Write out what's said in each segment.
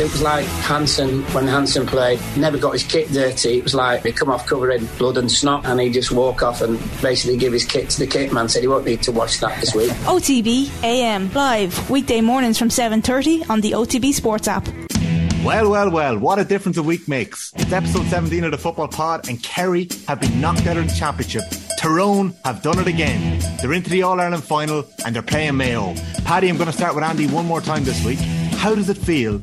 It was like Hansen, when Hansen played, never got his kit dirty. It was like he come off covering blood and snot and he just walk off and basically give his kit to the kit man, said he won't need to watch that this week. OTB AM live weekday mornings from 7.30 on the OTB Sports app. Well, well, well, what a difference a week makes. It's episode 17 of the Football Pod, and Kerry have been knocked out of the Championship. Tyrone have done it again. They're into the All Ireland final, and they're playing Mayo. Paddy, I'm going to start with Andy one more time this week. How does it feel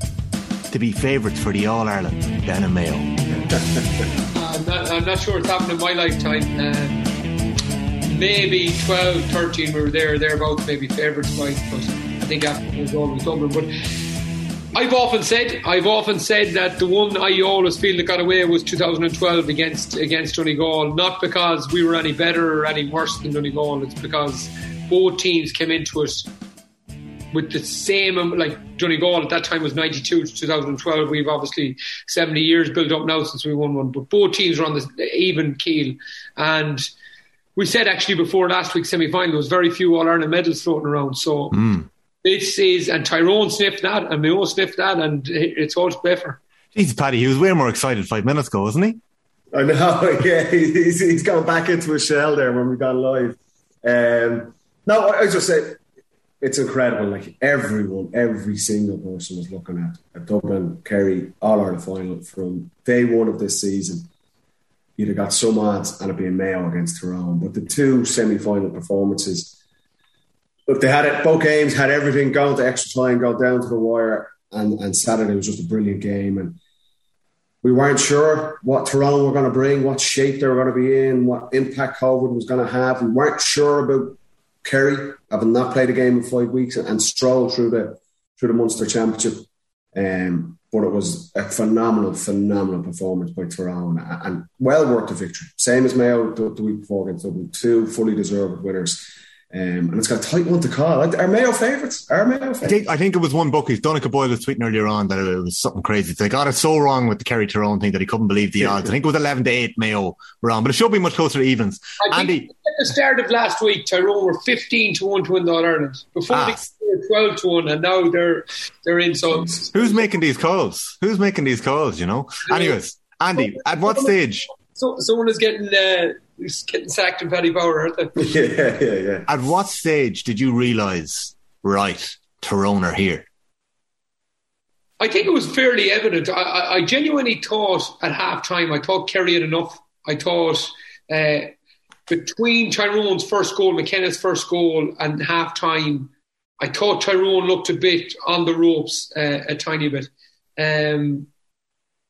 to be favourites for the All Ireland down in Mayo? I'm, not, sure it's happened in my lifetime. Um, maybe 12, 13 we were there, thereabouts, maybe favourites but I think after was always Dublin. But I've often said, I've often said that the one I always feel that got away was 2012 against against Donegal. Not because we were any better or any worse than Donegal. It's because both teams came into it with the same um, like Donegal at that time was 92 to 2012. We've obviously 70 years built up now since we won one, but both teams were on this even keel. And we said actually before last week's semi final, there was very few All Ireland medals floating around. So. Mm this is, and Tyrone sniffed that, and Mayo sniffed that, and it's all to play for. Jesus, Paddy, he was way more excited five minutes ago, wasn't he? I know, yeah. He's, he's gone back into his shell there when we got live. Um, no, I just say it's incredible. Like everyone, every single person was looking at a Dublin Kerry All Ireland final from day one of this season. You'd have got some odds and it'd be a Mayo against Tyrone. But the two semi final performances, look, they had it. Both games had everything going to extra time, go down to the wire, and and Saturday was just a brilliant game. And we weren't sure what Tyrone were going to bring, what shape they were going to be in, what impact COVID was going to have. We weren't sure about Kerry having not played a game in five weeks and, and strolled through the through the Munster Championship. Um, but it was a phenomenal, phenomenal performance by Tyrone and well worth the victory. Same as Mayo the, the week before against Dublin, two fully deserved winners. Um, and it's got a tight one to call. Are Mayo favourites? Are Mayo favourites? I think, I think it was one bookie. Donica Boyle was tweeting earlier on that it was something crazy. They got it so wrong with the Kerry Tyrone thing that he couldn't believe the odds. I think it was 11 to 8 Mayo wrong, but it should be much closer to evens. I Andy. at the start of last week, Tyrone were 15 to 1 to win the All Ireland. Before ah. they were 12 to 1, and now they're they're in. So Who's making these calls? Who's making these calls, you know? Anyways, Andy, at what stage? So, someone is getting. Uh, He's getting sacked in Paddy Power, aren't they? Yeah, yeah, yeah. At what stage did you realise, right, Tyrone are here? I think it was fairly evident. I, I, I genuinely thought at half time, I thought Kerry had enough. I thought uh, between Tyrone's first goal, McKenna's first goal, and half time, I thought Tyrone looked a bit on the ropes, uh, a tiny bit. Um,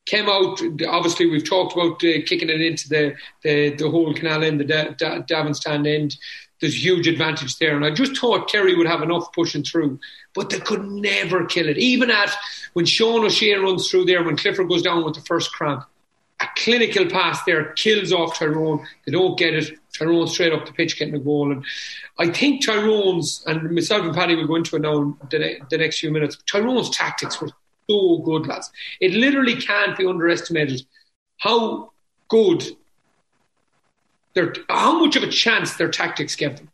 came out. Obviously, we've talked about uh, kicking it into the, the, the whole canal end, the da- da- end. There's huge advantage there, and I just thought Kerry would have enough pushing through, but they could never kill it. Even at when Sean O'Shea runs through there, when Clifford goes down with the first cramp, a clinical pass there kills off Tyrone. They don't get it. Tyrone straight up the pitch getting a goal. And I think Tyrone's, and myself and Paddy will go into it now the, the next few minutes, Tyrone's tactics were so good, lads. It literally can't be underestimated how good their how much of a chance their tactics give them.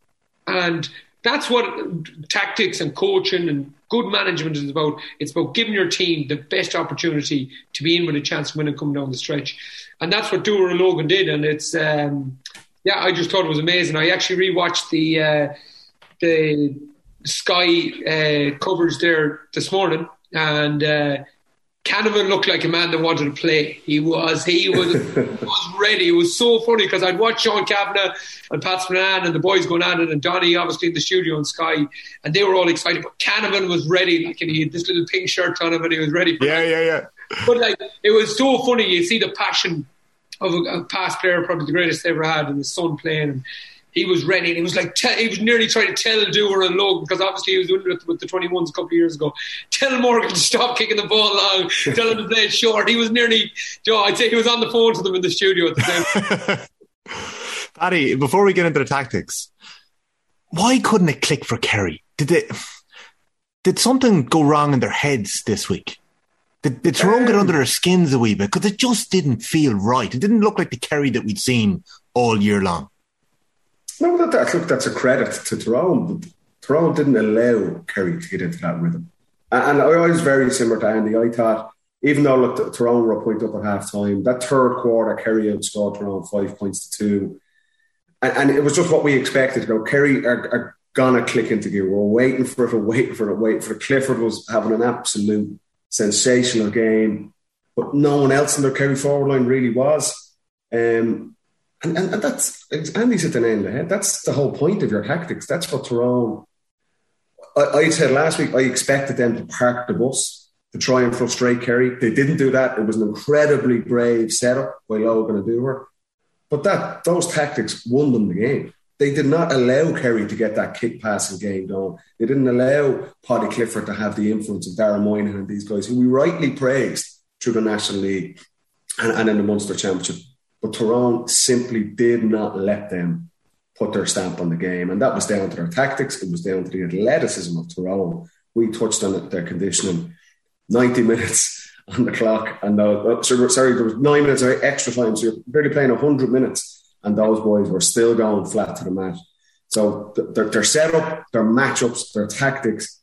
And that's what tactics and coaching and good management is about. It's about giving your team the best opportunity to be in with a chance to win and come down the stretch. And that's what Dooher and Logan did. And it's, um, yeah, I just thought it was amazing. I actually rewatched the, uh, the Sky uh, coverage there this morning and uh, Canavan looked like a man that wanted to play. He was, he was, was ready. It was so funny because I'd watch Sean Cavanagh and Pat Spillane and the boys going at it, and Donny obviously in the studio in Sky, and they were all excited. But Canavan was ready, like, and he had this little pink shirt on him, and he was ready. yeah, it. yeah, yeah. But like, it was so funny. You see the passion of a, a past player, probably the greatest they ever had, and his son playing. And, he was ready. And he was like, he was nearly trying to tell Dooher and Logan because obviously he was doing it with the 21s a couple of years ago. Tell Morgan to stop kicking the ball long. tell him to play it short. He was nearly, you know, I'd say he was on the phone to them in the studio at the time. Paddy, before we get into the tactics, why couldn't it click for Kerry? Did it? Did something go wrong in their heads this week? Did, did Tyrone get under their skins a wee bit? Because it just didn't feel right. It didn't look like the Kerry that we'd seen all year long. No, that, that, look, that's a credit to Tyrone. Tyrone didn't allow Kerry to get into that rhythm. And I was very similar to Andy. I thought, even though look, Tyrone were a point up at half time, that third quarter, Kerry outscored Tyrone five points to two. And, and, it was just what we expected. You know, Kerry are, are gonna click into gear. We're waiting for it, we're waiting for it, waiting for it. Clifford was having an absolute sensational game, but no one else in their Kerry forward line really was. Um, and, and, and that's Andy's at the of the head. That's the whole point of your tactics. That's what Tyrone I, I said last week I expected them to park the bus to try and frustrate Kerry. They didn't do that. It was an incredibly brave setup by Logan and Dooher. But that those tactics won them the game. They did not allow Kerry to get that kick passing game done. They didn't allow Paddy Clifford to have the influence of Darren Moynihan and these guys who we rightly praised through the National League and, and in the Munster Championship. But Tyrone simply did not let them put their stamp on the game. And that was down to their tactics. It was down to the athleticism of Tyrone. We touched on it, their conditioning. 90 minutes on the clock. And uh, sorry, there was nine minutes of extra time. So you're barely playing 100 minutes. And those boys were still going flat to the mat. So their, their setup, their matchups, their tactics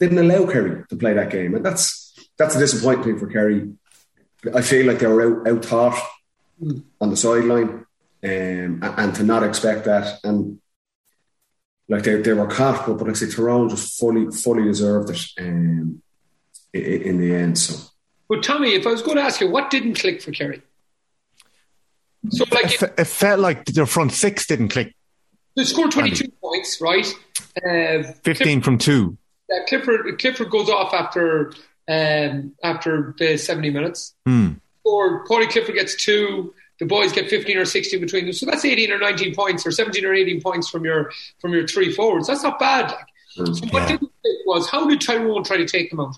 didn't allow Kerry to play that game. And that's that's a disappointing thing for Kerry. I feel like they were out, out taught on the sideline um, and to not expect that. And like they, they were caught, but, but like I say, Tyrone just fully fully deserved it um, in, in the end. So, but Tommy, if I was going to ask you, what didn't click for Kerry? So, like, it, it felt like their front six didn't click. They scored twenty-two Andy. points, right? Uh, Fifteen Clifford, from two. Uh, Clifford Clifford goes off after um, after the seventy minutes. Hmm. Or Paudie Clifford gets two the boys get 15 or 16 between them. So that's 18 or 19 points or 17 or 18 points from your from your three forwards. That's not bad. Like. Mm, so what yeah. was how did Tyrone try to take them out?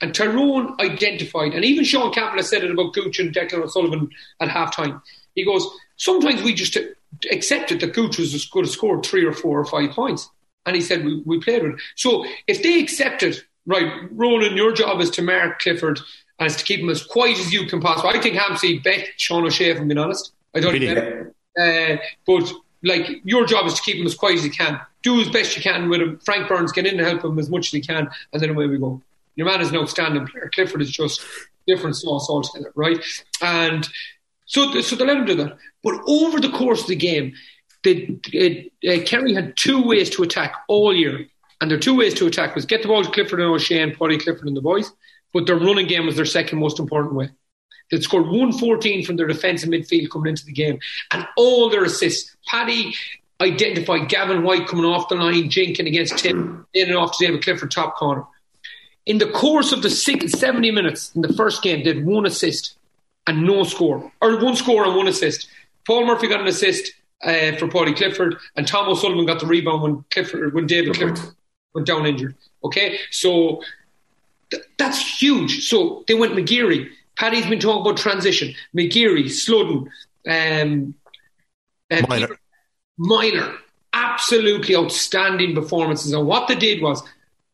And Tyrone identified, and even Sean Campbell has said it about Gooch and Declan O'Sullivan at halftime. He goes, sometimes we just accepted that Gooch was going to score three or four or five points. And he said, we, we played with it. So if they accepted, right, Ronan, your job is to mark Clifford and it's to keep him as quiet as you can possibly. I think Hampsey bet Sean O'Shea, if I'm being honest. I don't really? Uh, but like your job is to keep him as quiet as you can. Do as best you can with him. Frank Burns get in and help him as much as he can, and then away we go. Your man is an outstanding player. Clifford is just different small sauce altogether, right? And so, so they let him do that. But over the course of the game, the, uh, Kerry had two ways to attack all year. And their two ways to attack was get the ball to Clifford and O'Shea and Paudie Clifford and the boys, but their running game was their second most important way. They'd scored 114 from their defence and midfield coming into the game, and all their assists. Paddy identified Gavin White coming off the line, jinking against Tim, in and off to David Clifford, top corner. In the course of the 70 minutes in the first game, they had one assist and no score, or one score and one assist. Paul Murphy got an assist uh, for Paudie Clifford, and Tom O'Sullivan got the rebound when Clifford, when David Clifford went down injured. Okay, so Th- that's huge. So they went McGeary. Paddy's been talking about transition. McGeary, Sludden, um, um, Minor. Minor. Absolutely outstanding performances. And what they did was,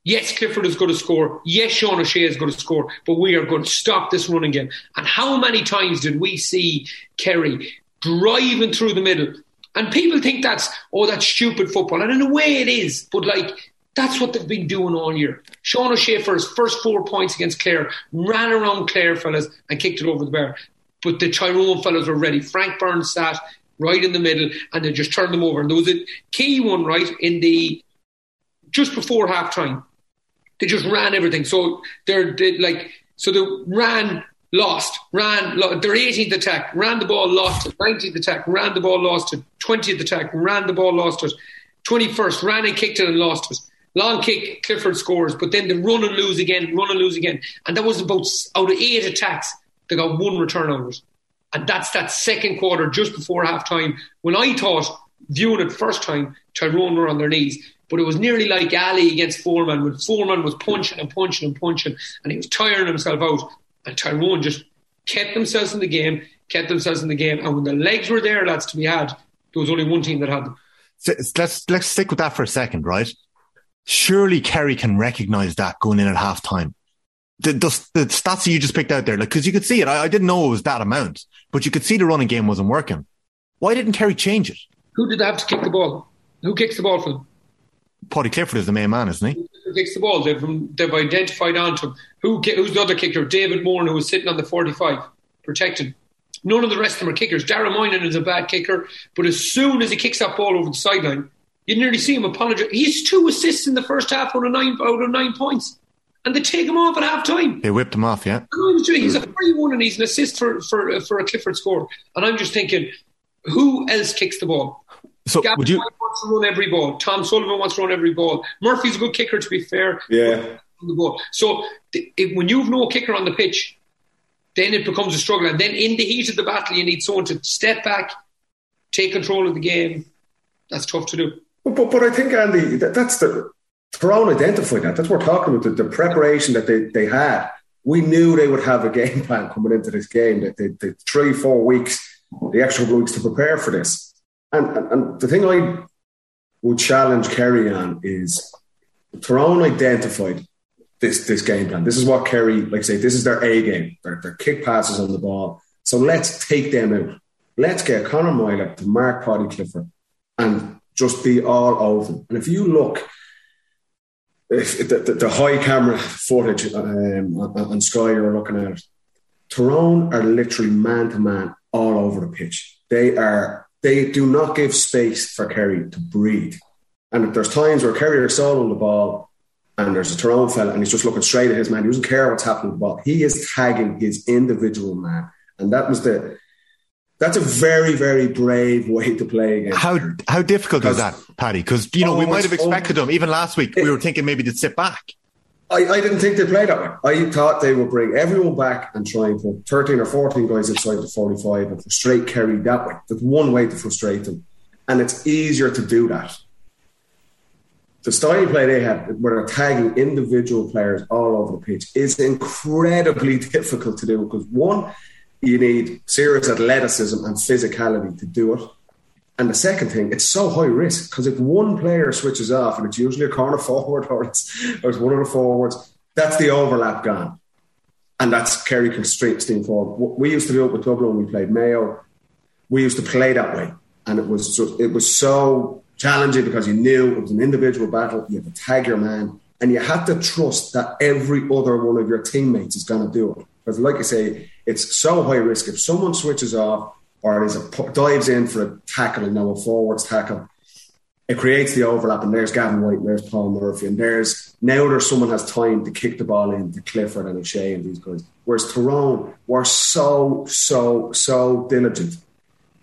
yes, Clifford is going to score. Yes, Sean O'Shea is going to score. But we are going to stop this running game. And how many times did we see Kerry driving through the middle? And people think that's, oh, that's stupid football. And in a way it is. But like, that's what they've been doing all year. Sean O'Shea, for his first four points against Clare, ran around Clare fellas and kicked it over the bar. But the Tyrone fellas were ready. Frank Burns sat right in the middle and they just turned them over. And there was a key one, right, in the just before half time. They just ran everything. So they're, they like, so they ran, lost, ran, their 18th attack, ran the ball, lost it, 19th attack, ran the ball, lost it, 20th attack, ran the ball, lost it, 21st, ran and kicked it and lost it. Long kick, Clifford scores, but then they run and lose again, run and lose again. And that was about out of eight attacks, they got one return on it. And that's that second quarter just before half time when I thought, viewing it first time, Tyrone were on their knees. But it was nearly like Ali against Foreman when Foreman was punching and punching and punching and he was tiring himself out. And Tyrone just kept themselves in the game, kept themselves in the game. And when the legs were there, lads, to be had, there was only one team that had them. So let's let's stick with that for a second, right? Surely Kerry can recognize that going in at half time. The, the, the stats that you just picked out there, like, cause you could see it. I, I, didn't know it was that amount, but you could see the running game wasn't working. Why didn't Kerry change it? Who did they have to kick the ball? Who kicks the ball for them? Paddy Clifford is the main man, isn't he? Who kicks the ball. They've, they've identified onto him. Who, who's the other kicker? David Moore, who was sitting on the 45, protected. None of the rest of them are kickers. Dara Moynihan is a bad kicker, but as soon as he kicks that ball over the sideline, you nearly see him apologize. He's two assists in the first half out of nine out of nine points, and they take him off at half time. They whipped him off, yeah. He's a free one, and he's an assist for for for a Clifford score. And I'm just thinking, who else kicks the ball? So Gavin would you? White wants to run every ball. Tom Sullivan wants to run every ball. Murphy's a good kicker, to be fair. Yeah. The ball. So if, when you've no kicker on the pitch, then it becomes a struggle. And then in the heat of the battle, you need someone to step back, take control of the game. That's tough to do. But, but, but I think, Andy, that, that's the. Tyrone identified that. That's what we're talking about. The, the preparation that they, they had. We knew they would have a game plan coming into this game. That they, three, four weeks, the extra weeks to prepare for this. And, and, and the thing I would challenge Kerry on is Tyrone identified this this game plan. This is what Kerry, like I say, this is their A game. Their, their kick passes on the ball. So let's take them out. Let's get Conor Meyler to Mark Paddy Clifford and just be all over. And if you look, if the, the, the high camera footage um, on, Sky you're looking at Tyrone are literally man to man all over the pitch. They are they do not give space for Kerry to breathe. And there's times where Kerry is solo on the ball and there's a Tyrone fella and he's just looking straight at his man. He doesn't care what's happening with the ball. He is tagging his individual man. And that was the that's a very, very brave way to play against. How how difficult is that, Paddy? Because you know Oh, we might have expected them. Even last week, we were thinking maybe they'd sit back. I, I didn't think they'd play that way. I thought they would bring everyone back and try and put 13 or 14 guys inside the 45 and frustrate Kerry that way. That's one way to frustrate them. And it's easier to do that. The style of play they have, where they're tagging individual players all over the pitch, is incredibly difficult to do because one, you need serious athleticism and physicality to do it. And the second thing, it's so high risk because if one player switches off, and it's usually a corner forward or it's, or it's one of the forwards, that's the overlap gone. And that's Kerry steam forward. We used to do it with Dublin when we played Mayo. We used to play that way. And it was just, it was so challenging because you knew it was an individual battle. You had to tag your man. And you had to trust that every other one of your teammates is going to do it. Because, like I say, it's so high risk. If someone switches off, or is a dives in for a tackle and now a forwards tackle. It creates the overlap, and there's Gavin White, and there's Paul Murphy, and there's now there's someone has time to kick the ball in to Clifford and O'Shea and these guys. Whereas Tyrone were so, so, so diligent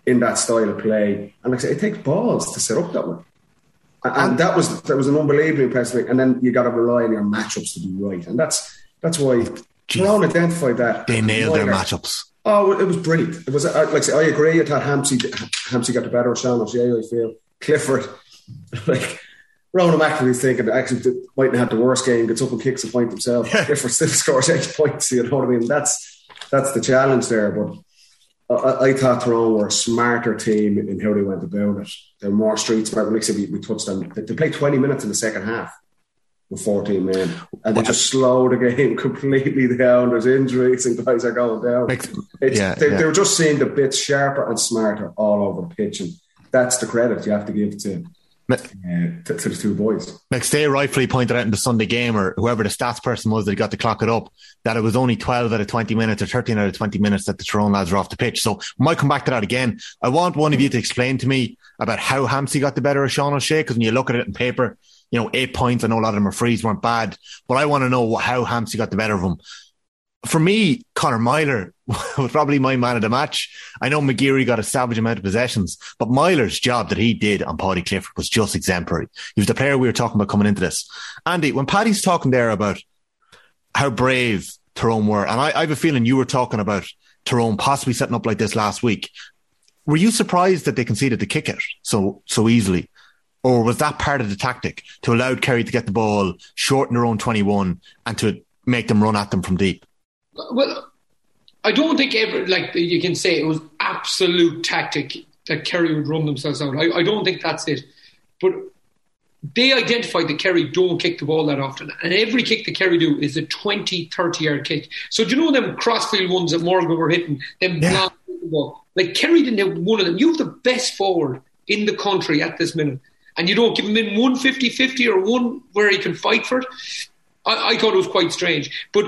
in that style of play, and like I say, it takes balls to set up that way. And, and that was that was an unbelievably impressive. thing. And then you got to rely on your matchups to be right, and that's that's why Tyrone identified that. They nailed their matchups. Oh, it was brilliant. It was uh, like I say, I agree. I thought Hampsey Hampsey got the better of Sean O'Shea. I feel Clifford, like Ronan McNamee's thinking actually mightn't have had the worst game. Gets up and kicks a point himself. Clifford still scores eight points. You know what I mean? That's that's the challenge there. But I, I thought Tyrone were a smarter team in how they went about it. They're more street smart. Like I said, we, we touched on. They, they played twenty minutes in the second half with 14 men. And they just slow the game completely down. There's injuries and guys are going down. It's, yeah, they, yeah. they were just seeing the bits sharper and smarter all over the pitch. And that's the credit you have to give to, uh, to, to the two boys. McStay rightfully pointed out in the Sunday game, or whoever the stats person was that got to clock it up, that it was only 12 out of 20 minutes or 13 out of 20 minutes that the Tyrone lads were off the pitch. So we might come back to that again. I want one of you to explain to me about how Hampsey got the better of Sean O'Shea, because when you look at it in paper, you know, eight points, I know a lot of them are frees, weren't bad, but I want to know how Hampsey got the better of him. For me, Conor Meyler was probably my man of the match. I know McGeary got a savage amount of possessions, but Meyler's job that he did on Paddy Clifford was just exemplary. He was the player we were talking about coming into this. Andy, when Paddy's talking there about how brave Tyrone were, and I, I have a feeling you were talking about Tyrone possibly setting up like this last week. Were you surprised that they conceded the kick it so so easily? Or was that part of the tactic to allow Kerry to get the ball short in their own 21 and to make them run at them from deep? Well, I don't think ever like you can say it was absolute tactic that Kerry would run themselves out. I, I don't think that's it. But they identified that Kerry don't kick the ball that often. And every kick that Kerry do is a 20, 30 yard kick. So do you know them crossfield ones that Morgan were hitting? Them Yeah. long the ball. Like Kerry didn't have one of them. You have the best forward in the country at this minute. And you don't give him in one 50-50 or one where he can fight for it. I, I thought it was quite strange, but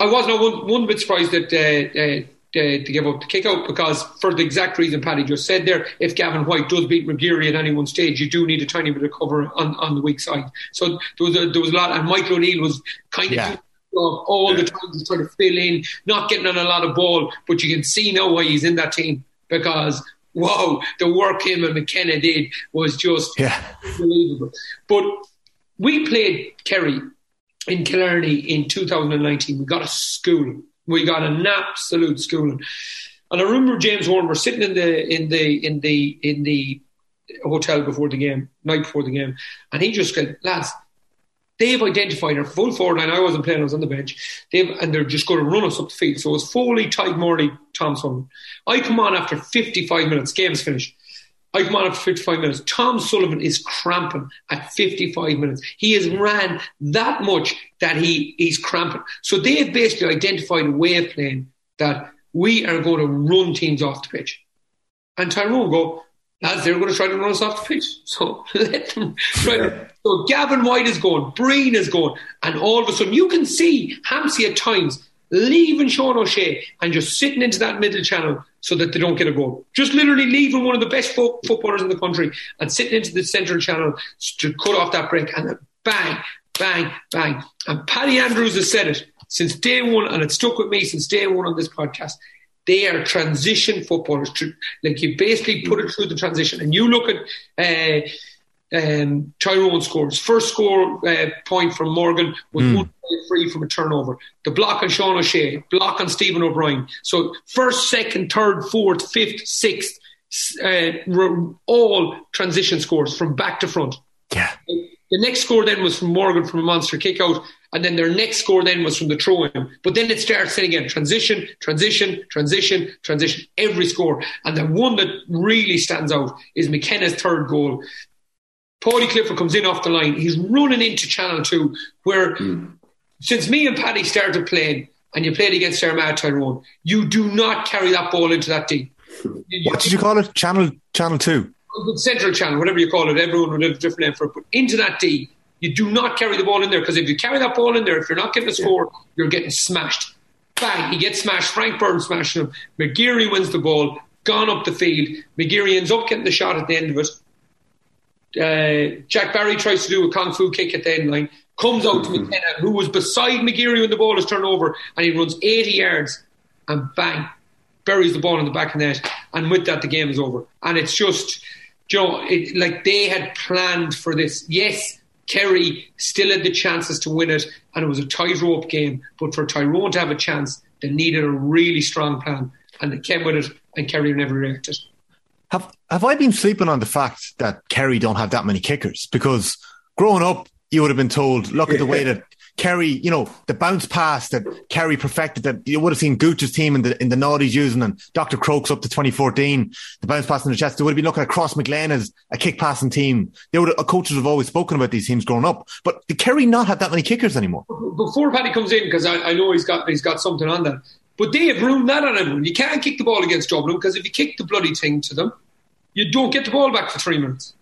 I was not one, one bit surprised that uh, uh, to, to give up the kick out because for the exact reason Paddy just said there, if Gavin White does beat McGeary at any one stage, you do need a tiny bit of cover on, on the weak side. So there was a, there was a lot, and Michael O'Neill was kind of. Yeah. All yeah. the time he's trying to fill in, not getting on a lot of ball, but you can see now why he's in that team because wow, the work him and McKenna did was just yeah. unbelievable. But we played Kerry in Killarney in 2019. We got a school. We got an absolute schooling. And I remember James Horan were sitting in the in the in the in the hotel before the game, night before the game, and he just said, lads, they've identified our full forward line. I wasn't playing, I was on the bench. They've and they're just going to run us up the field. So it was Foley, Tadhg Morley, Sullivan. I come on after 55 minutes, game's finished. I come on after 55 minutes. Tom Sullivan is cramping at 55 minutes. He has ran that much that he, he's cramping. So they have basically identified a way of playing that we are going to run teams off the pitch. And Tyrone go, lads, they're going to try to run us off the pitch. So let them try to. So Gavin White is going, Breen is going, and all of a sudden you can see Hampsey at times leaving Sean O'Shea and just sitting into that middle channel so that they don't get a goal. Just literally leaving one of the best fo- footballers in the country and sitting into the central channel to cut off that break and then bang, bang, bang. And Paddy Andrews has said it since day one, and it stuck with me since day one on this podcast. They are transition footballers. Like you basically put it through the transition, and you look at uh, um, Tyrone scores. First score uh, point from Morgan was mm. one free from a turnover. The block on Sean O'Shea, block on Stephen O'Brien. So first, second, third, fourth, fifth, sixth, uh, all transition scores from back to front. Yeah. The next score then was from Morgan from a monster kick out, and then their next score then was from the throw in. But then it starts then again transition, transition, transition, transition, every score. And the one that really stands out is McKenna's third goal. Paudie Clifford comes in off the line. He's running into Channel 2, where mm. since me and Paddy started playing, and you played against Armagh Tyrone, you do not carry that ball into that deep. What did you call it? Channel Channel 2? Central Channel, whatever you call it. Everyone would have a different name for it. But into that D, you do not carry the ball in there because if you carry that ball in there, if you're not getting a score, yeah. you're getting smashed. Bang, he gets smashed. Frank Burns smashing him. McGeary wins the ball, gone up the field. McGeary ends up getting the shot at the end of it uh, Jack Barry tries to do a kung fu kick at the end line, comes out to McKenna, who was beside McGeary when the ball is turned over, and he runs 80 yards and bang, buries the ball in the back of the net. And with that, the game is over. And it's just, you know, it, like they had planned for this. Yes, Kerry still had the chances to win it, and it was a tightrope game. But for Tyrone to have a chance, they needed a really strong plan, and they came with it, and Kerry never reacted. Have have I been sleeping on the fact that Kerry don't have that many kickers? Because growing up, you would have been told, look at the way that Kerry, you know, the bounce pass that Kerry perfected that you would have seen Gooch's team in the in the noughties using and Dr. Crokes up to 2014, the bounce pass in the chest. They would have been looking at Crossmaglen as a kick passing team. They would have, coaches have always spoken about these teams growing up. But the Kerry not have that many kickers anymore? Before Paddy comes in, because I, I know he's got he's got something on that. But they have ruined that on everyone. You can't kick the ball against Dublin because if you kick the bloody thing to them, you don't get the ball back for three minutes.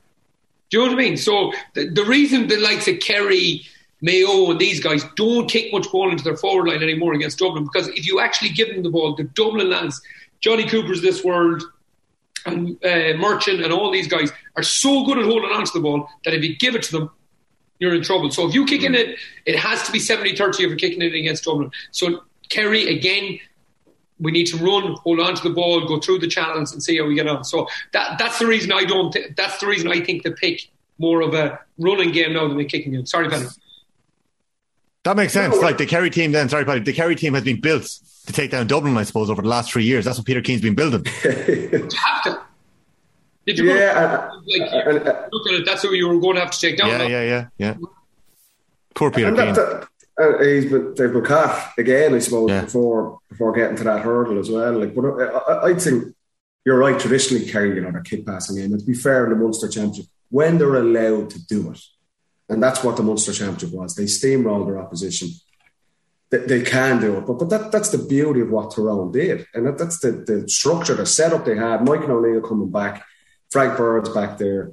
Do you know what I mean? So the, the reason the likes of Kerry, Mayo, and these guys don't kick much ball into their forward line anymore against Dublin because if you actually give them the ball, the Dublin lads, Johnny Cooper's this world, and uh, Murchan, and all these guys are so good at holding on to the ball that if you give it to them, you're in trouble. So if you kick in it, it has to be 70 30 if you're kicking it against Dublin. So Kerry, again, we need to run, hold on to the ball, go through the channels, and see how we get on. So that that's the reason I don't. Th- that's the reason I think they pick more of a running game now than a kicking game. Sorry, Paddy. That makes sense. Like the Kerry team, then sorry, Paddy. The Kerry team has been built to take down Dublin, I suppose, over the last three years. That's what Peter Keane's been building. you have to. Did you yeah, like, uh, uh, look at it? That's who you were going to have to take down. Yeah, yeah, yeah, yeah. Poor Peter Keane. That, uh, he's been they've been caught again, I suppose, yeah. before before getting to that hurdle as well. Like, but I, I think you're right. Traditionally, Kerry, you know, their kick passing game. And to be fair, in the Munster Championship, when they're allowed to do it, and that's what the Munster Championship was, they steamrolled their opposition. They, they can do it, but but that that's the beauty of what Tyrone did, and that, that's the the structure, the setup they had. Michael O'Neill coming back, Frank Bird's back there.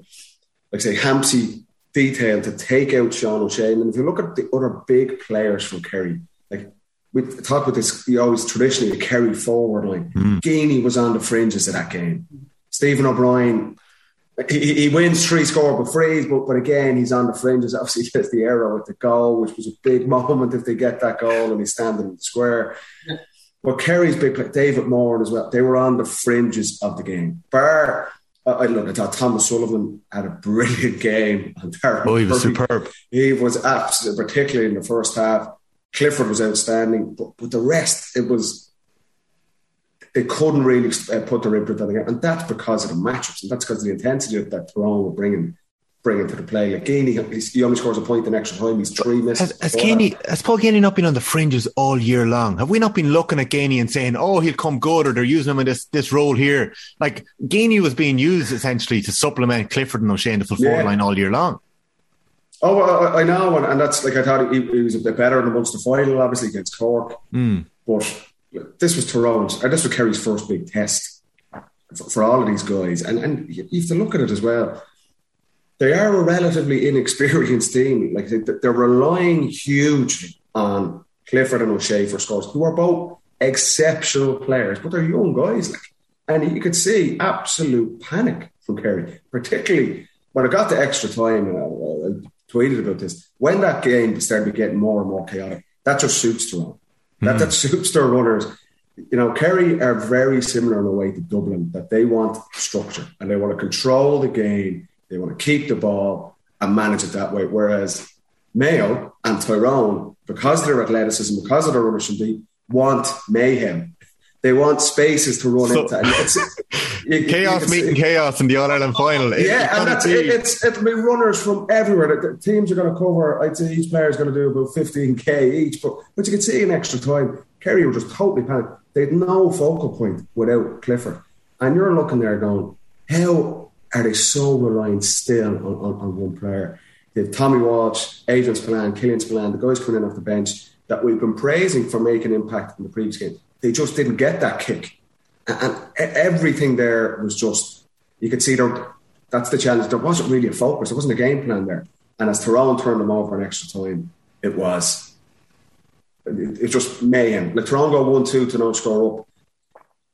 like say Hampsey detail to take out Sean O'Shea. And if you look at the other big players from Kerry, like we talk about this, you always traditionally a Kerry forward line. Mm. Geaney was on the fringes of that game. Stephen O'Brien, he, he wins three scoreable frees, but, but again, he's on the fringes. Obviously, he gets the error with the goal, which was a big moment if they get that goal and he's standing in the square. Yeah. But Kerry's big play, David Moore as well, they were on the fringes of the game. Bar I look, I thought Thomas Sullivan had a brilliant game. Oh, he was superb. He was absolutely, particularly in the first half. Clifford was outstanding, but, but the rest, it was they couldn't really uh, put their input on the game, and that's because of the matchups, and that's because of the intensity that Tyrone were bringing bring to the play. Like Geaney, he only scores a point in extra time. He's three misses. Has, has, Geaney, has Paul Geaney not been on the fringes all year long? Have we not been looking at Geaney and saying, "Oh, he'll come good," or they're using him in this this role here? Like Geaney was being used essentially to supplement Clifford and O'Shea in the full yeah. forward line all year long. Oh, I, I know, and, and, that's like I thought he, he, was a bit better in the Munster final, obviously against Cork, mm. but this was Tyrone's, and uh, this was Kerry's first big test for, for all of these guys, and and you have to look at it as well they are a relatively inexperienced team. Like they're relying hugely on Clifford and O'Shea for scores, who are both exceptional players, but they're young guys. Like, and you could see absolute panic from Kerry, particularly when it got to extra time. And uh, I, I tweeted about this when that game started getting more and more chaotic. That just suits Toronto. Mm. That suits their runners. You know, Kerry are very similar in a way to Dublin that they want structure and they want to control the game they want to keep the ball and manage it that way. Whereas Mayo and Tyrone, because of their athleticism, because of their ownership, they want mayhem. They want spaces to run so, into. And it's, you, chaos you meeting chaos in the All Ireland final. Yeah, and that's, it, it's it's been runners from everywhere. The, the teams are going to cover. I'd say each player is going to do about fifteen k each. But but you can see in extra time, Kerry were just totally panicked. They had no focal point without Clifford, and you're looking there going, how are they so reliant still on, on, on one player? They have Tommy Walsh, Adrian Spillane, Killian Spillane, the guys coming in off the bench that we've been praising for making impact in the previous game. They just didn't get that kick. And, everything there was just, you could see there, that's the challenge. There wasn't really a focus, there wasn't a game plan there. And as Tyrone turned them over in extra time, it was, it, it just mayhem. Like Tyrone go 1 2 to not score up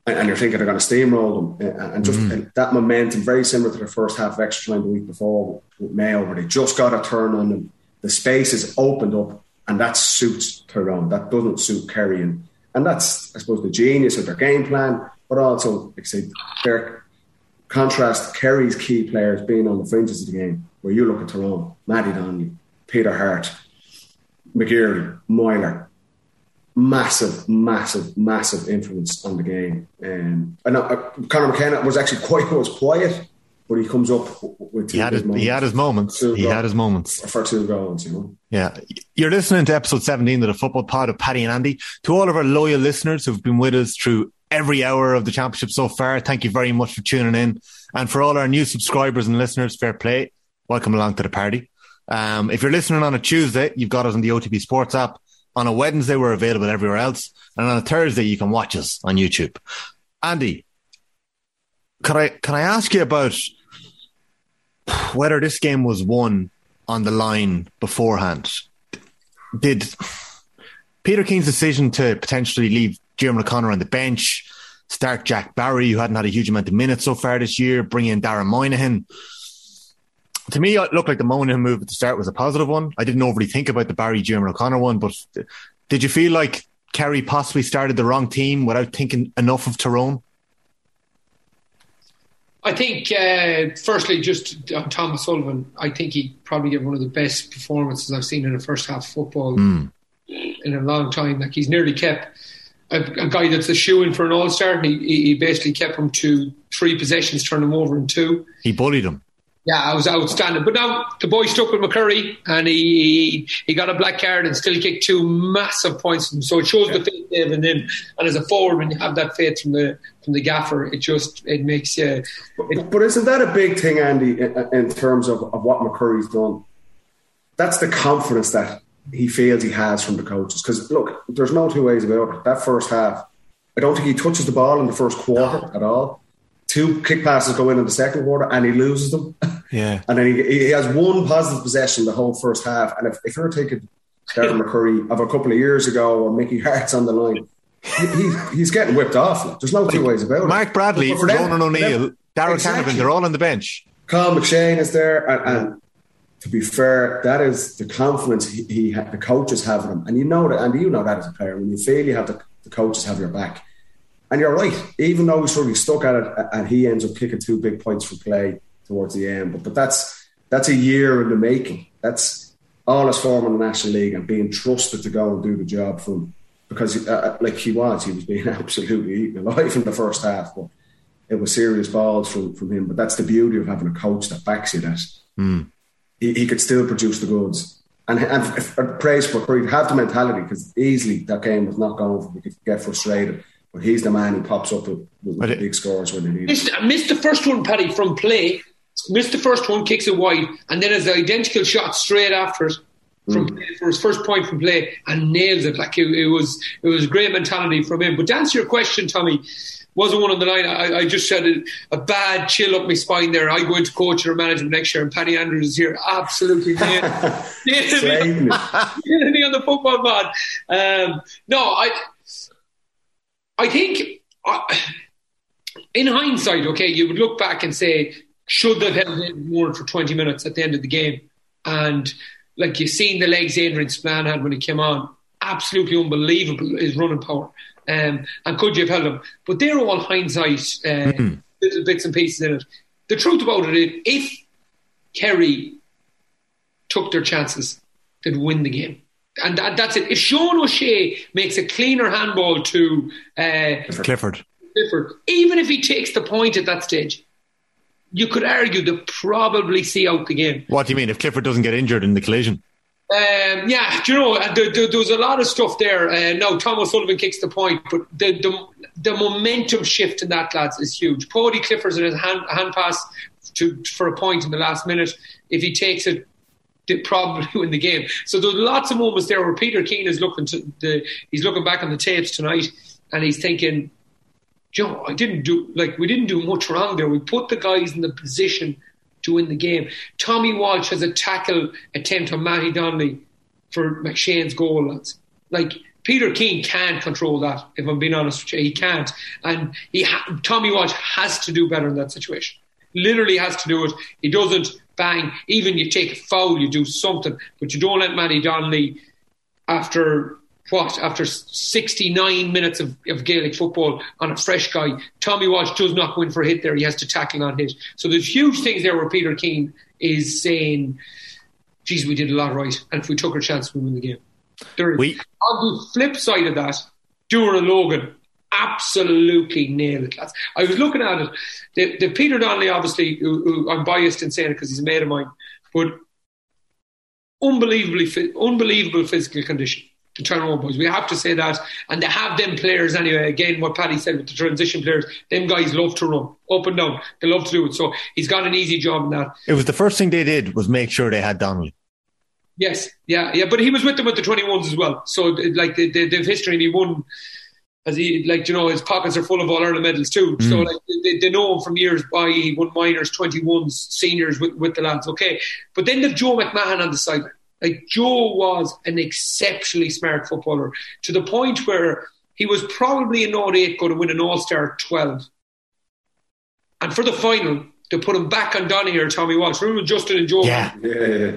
and, you're thinking they're going to steamroll them. Uh, and just mm. that momentum, very similar to the first half of extra time the week before with Mayo, where they just got a turn on them. The space is opened up, and that suits Tyrone. That doesn't suit Kerry. And, and that's, I suppose, the genius of their game plan, but also, like I say, their contrast Kerry's key players being on the fringes of the game, where you look at Tyrone, Matty Donnelly, Peter Harte, McGeary, Meyler, massive, massive, massive influence on the game. Um, know uh, Conor McKenna was actually quite was quiet, but he comes up with he had his, he had his moments. He had his moments for two goals. You know. Yeah, you're listening to episode 17 of the Football Pod of Paddy and Andy. To all of our loyal listeners who've been with us through every hour of the championship so far, thank you very much for tuning in. And for all our new subscribers and listeners, fair play. Welcome along to the party. Um, if you're listening on a Tuesday, you've got us on the OTB Sports app. On a Wednesday, we're available everywhere else. And on a Thursday, you can watch us on YouTube. Andy, can I, can I ask you about whether this game was won on the line beforehand? Did Peter Keane's decision to potentially leave Jim O'Connor on the bench, start Jack Barry, who hadn't had a huge amount of minutes so far this year, bring in Darren Moynihan, to me, it looked like the Moynihan move at the start was a positive one. I didn't overly think about the Barry Jim O'Connor one, but did you feel like Kerry possibly started the wrong team without thinking enough of Tyrone? I think, uh, firstly, just on Thomas Sullivan, I think he probably gave one of the best performances I've seen in a first half of football mm. in a long time. Like he's nearly kept a, a guy that's a shoe in for an All Star. He, he basically kept him to three possessions, turned him over in two. He bullied him. Yeah, I was outstanding. But now the boy stuck with McCurry and he he got a black card and still kicked two massive points. So it shows yeah. the faith they have in him. And as a forward, when you have that faith from the from the gaffer, it just it makes you. It, but isn't that a big thing, Andy, in, in terms of, of what McCurry's done? That's the confidence that he feels he has from the coaches. Because look, there's no two ways about it. That first half, I don't think he touches the ball in the first quarter no. at all two kick passes go in in the second quarter and he loses them. Yeah. And then he, he has one positive possession the whole first half. And if, if you're taking Darren McCurry of a couple of years ago or Mickey Harte's on the line, he, he, he's getting whipped off. Like. There's no two ways about it. Mark Bradley, them- Ronan O'Neill, Darragh Exactly. Canavan, they're all on the bench. Cathal McShane is there, and, and to be fair, that is the confidence he, he the coaches have in him, and you know that, and you know that as a player. When you feel you have the, the coaches have your back, and you're right. Even though he's sort of stuck at it, and he ends up kicking two big points for play towards the end, but but that's that's a year in the making. That's all his form in the National League and being trusted to go and do the job for from because uh, like he was, he was being absolutely eaten alive in the first half, but it was serious balls from, from him. But that's the beauty of having a coach that backs you that he, he could still produce the goods. And, and, praise for to have the mentality because easily that game was not going for. We could get frustrated, but he's the man who pops up with, with But it- big scores when they need it. Missed, missed the first one, Paddy, from play. Missed the first one, kicks it wide, and then has the identical shot straight after it from Mm. play, for his first point from play, and nails it. Like it, it was, it was great mentality from him. But to answer your question, Tommy, wasn't one on the line. I, I just said a, a bad chill up my spine there. I go into coaching or management next year, and Paddy Andrews is here, absolutely nailed, nailed me Slaying it. me on the football pod. Um, no, I, I think I, in hindsight, okay, you would look back and say, should they've held in more for 20 minutes at the end of the game? And like you've seen the legs Adrian Spillane had when he came on, absolutely unbelievable his running power. Um, and could you have held him? But they're all hindsight, uh, little bits and pieces in it. The truth about it is, if Kerry took their chances, they'd win the game. And that, that's it. If Sean O'Shea makes a cleaner handball to uh, Clifford. Clifford, even if he takes the point at that stage, you could argue they probably see out the game. What do you mean if Clifford doesn't get injured in the collision? Um, yeah, do you know, uh, there, there, there was a lot of stuff there. Uh, no, Tom O'Sullivan kicks the point, but the, the the momentum shift in that, lads, is huge. Cody Clifford's in his hand, hand pass to for a point in the last minute. If he takes it, probably win the game. So there's lots of moments there where Peter Keane is looking to the he's looking back on the tapes tonight and he's thinking, Joe, I didn't do like we didn't do much wrong there. We put the guys in the position to win the game. Tommy Walsh has a tackle attempt on Matty Donnelly for McShane's goal, lads. Like Peter Keane can't control that. If I'm being honest with you, he can't. And he ha- Tommy Walsh has to do better in that situation. Literally has to do it. He doesn't. Bang. Even you take a foul, you do something, but you don't let Matty Donnelly after what after 69 minutes of, of Gaelic football on a fresh guy. Tommy Walsh does not win for a hit there. He has to tackle on hit so there's huge things there where Peter Keane is saying geez we did a lot right. And if we took our chance we win the game. There is. We- on the flip side of that Dooher Logan absolutely nailed it lads. I was looking at it the, the Peter Donnelly obviously who, who I'm biased in saying it because he's a mate of mine but unbelievably unbelievable physical condition. The Tyrone boys, we have to say that, and they have them players anyway. Again, what Paddy said with the transition players, them guys love to run up and down. They love to do it. So he's got an easy job in that. It was the first thing they did was make sure they had Donnelly. Yes, yeah, yeah. But he was with them with the twenty ones as well. So like they, they, they've history, and he won. As he like, you know, his pockets are full of all Ireland medals too. So mm. like, they, they know him from years by. He won minors, twenty ones, seniors with, with the lads. Okay, but then they've Joe McMahon on the sideline. Like Joe was an exceptionally smart footballer to the point where he was probably in 08 going to win an All Star 12. And for the final, to put him back on Donny or Tommy Walsh. Remember Justin and Joe? Yeah. Yeah, yeah.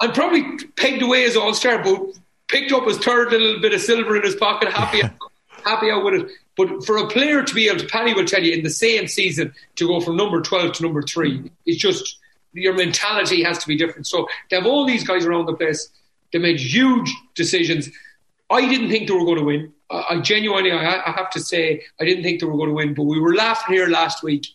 and probably pegged away as all star, but picked up his third little bit of silver in his pocket, happy, happy out with it. But for a player to be able to, Paddy will tell you, in the same season to go from number twelve to number three, it's just your mentality has to be different. So they have all these guys around the place. They made huge decisions. I didn't think they were going to win. I, I genuinely, I, I have to say, I didn't think they were going to win. But we were laughing here last week.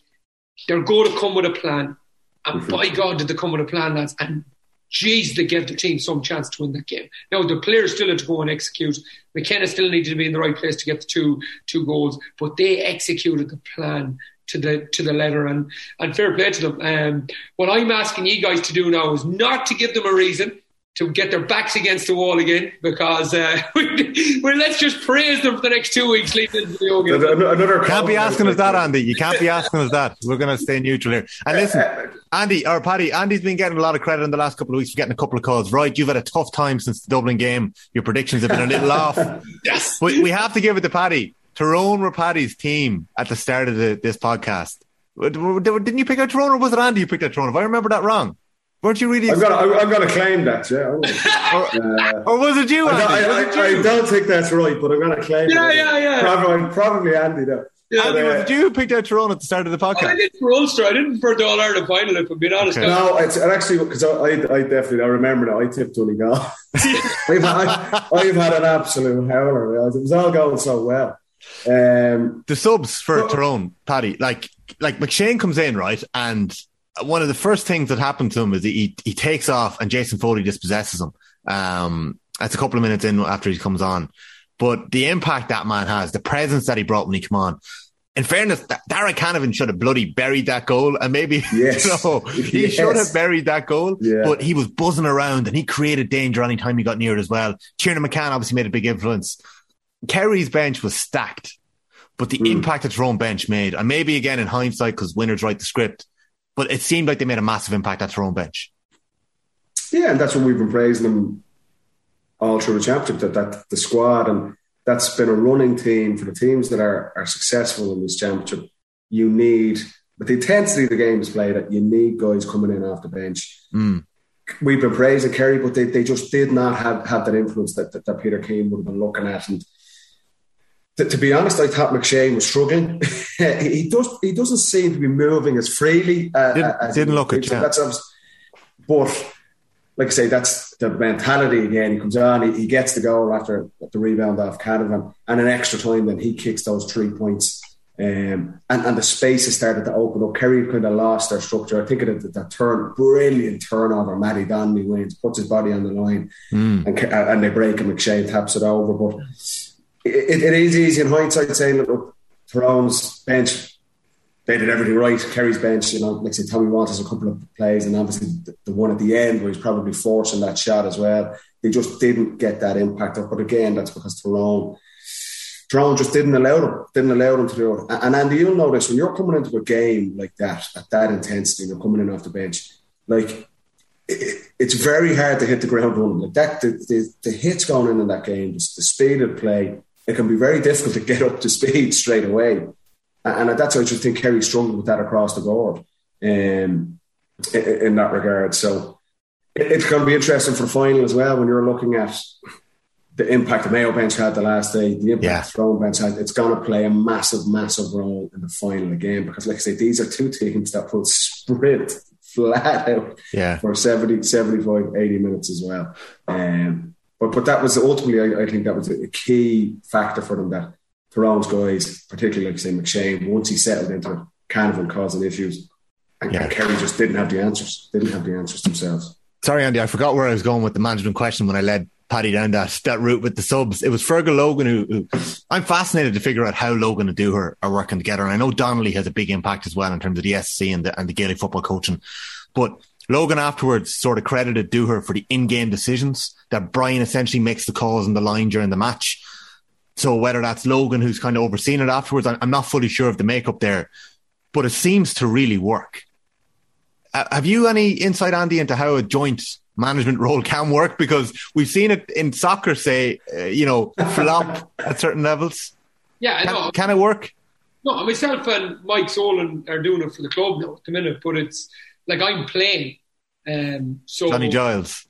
They're going to come with a plan, and mm-hmm. by God, did they come with a plan, lads? And geez, they gave the team some chance to win that game. Now the players still had to go and execute. McKenna still needed to be in the right place to get the two two goals, but they executed the plan to the to the letter and and fair play to them. Um, what I'm asking you guys to do now is not to give them a reason. To get their backs against the wall again because uh, well, let's just praise them for the next two weeks leading into the Ogie. Another can't be asking us that, Andy. You can't be asking us that. We're going to stay neutral here. And listen, Andy or Paddy, Andy's been getting a lot of credit in the last couple of weeks for getting a couple of calls. Right, you've had a tough time since the Dublin game. Your predictions have been a little off. yes, but we have to give it to Paddy. Tyrone were Paddy's team at the start of the, this podcast. Didn't you pick out Tyrone or was it Andy you picked out Tyrone? If I remember that wrong. Weren't you really? I'm gonna, I'm gonna claim that, yeah. or, uh, or, was it you, Andy? I, I, it you? I, don't think that's right, but I'm gonna claim yeah, it. Yeah, yeah, Probably, probably Andy, though. Yeah, Andy, was it you who picked out Tyrone at the start of the podcast? I did for Ulster. I didn't for the All Ireland final, if I'm being honest. Okay. No, it's actually because I, I, I, definitely I remember that I tipped Donegal. I've, had, I've had an absolute howler. It was all going so well. Um, the subs for but, Tyrone, Paddy, like like McShane comes in right, and one of the first things that happened to him is he he takes off and Jason Foley dispossesses him. Um, that's a couple of minutes in after he comes on, but the impact that man has, the presence that he brought when he came on. In fairness, Darragh Canavan should have bloody buried that goal, and maybe yes. you know, he yes. should have buried that goal. Yeah. But he was buzzing around, and he created danger anytime he got near it as well. Tiernan McCann obviously made a big influence. Kerry's bench was stacked, but the mm. impact that Tyrone bench made, and maybe again in hindsight because winners write the script, but it seemed like they made a massive impact at Tyrone bench. Yeah, and that's what we've been praising them all through the championship. That that the squad and that's been a running theme for the teams that are are successful in this championship. You need, but the intensity of the game is played, that you need guys coming in off the bench. Mm. We've been praising Kerry, but they, they just did not have, have that influence that, that, that Peter Keane would have been looking at. And to, to be honest, I thought McShane was struggling. he does he doesn't seem to be moving as freely. Uh, didn't, as didn't look it. Yeah. That's but like I say, that's the mentality again. He comes on, he, he gets the goal after the rebound off Canavan, and an extra time, then he kicks those three points. Um, and, and the has started to open up. Kerry kind of lost their structure. I think of that, that turn, brilliant turnover. Matty Donnelly wins, puts his body on the line, mm. and, and they break, and McShane taps it over. But it, it is easy in hindsight saying that look, Tyrone's bench they did everything right. Kerry's bench, you know, like say Tommy Walters a couple of plays, and obviously the, the, one at the end where he's probably forcing that shot as well. They just didn't get that impact up. But again, that's because Tyrone, Tyrone just didn't allow them, didn't allow them to do it. And Andy, you'll notice when you're coming into a game like that at that intensity, you're coming in off the bench, like it, it's very hard to hit the ground running like that. The, the, the hits going in in that game, the speed of play, it can be very difficult to get up to speed straight away. And that's why I just think Kerry struggled with that across the board um, in, that regard. So it's going to be interesting for the final as well when you're looking at the impact the Mayo bench had the last day, the impact yeah. the Tyrone bench had. It's going to play a massive, massive role in the final again because, like I say, these are two teams that will sprint flat out yeah. for 70, 75, 80 minutes as well. Um, but, but that was ultimately, I, I think that was a key factor for them that Tyrone's guys, particularly like say McShane, once he settled into it, Canavan causing issues. And yeah. Kerry just didn't have the answers. Didn't have the answers themselves. Sorry, Andy, I forgot where I was going with the management question when I led Paddy down that that route with the subs. It was Fergal Logan who, who, I'm fascinated to figure out how Logan and Dooher are working together. And I know Donnelly has a big impact as well in terms of the SC and the and the Gaelic football coaching. But Logan afterwards sort of credited Dooher for the in-game decisions that Brian essentially makes the calls in the line during the match. So whether that's Logan who's kind of overseen it afterwards, I'm not fully sure of the makeup there, but it seems to really work. Uh, have you any insight, Andy, into how a joint management role can work? Because we've seen it in soccer, say, uh, you know, flop at certain levels. Yeah, can, no, can it work? No, myself and Mike Solon are doing it for the club now at the minute, but it's like I'm playing. Um, so Johnny Giles.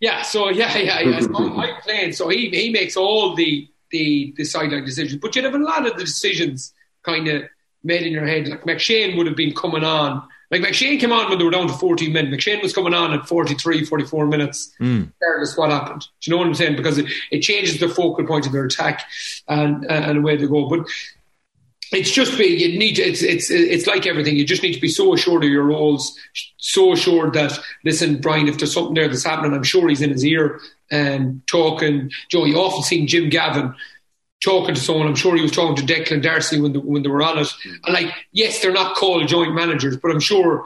Yeah, so yeah, yeah, yeah. So I'm playing, so he he makes all the the the sideline decisions. But you'd have a lot of the decisions kind of made in your head. Like McShane would have been coming on. Like McShane came on when they were down to 14 men. McShane was coming on at 43, 44 minutes, mm. regardless what happened. Do you know what I'm saying? Because it, it changes the focal point of their attack and and where they go. But it's just be you need to, it's it's it's like everything. You just need to be so assured of your roles, so assured that listen, Brian, if there's something there that's happening, I'm sure he's in his ear and talking. Joe, you often seen Jim Gavin talking to someone. I'm sure he was talking to Declan Darcy when the, when they were on it. And like, yes, they're not called joint managers, but I'm sure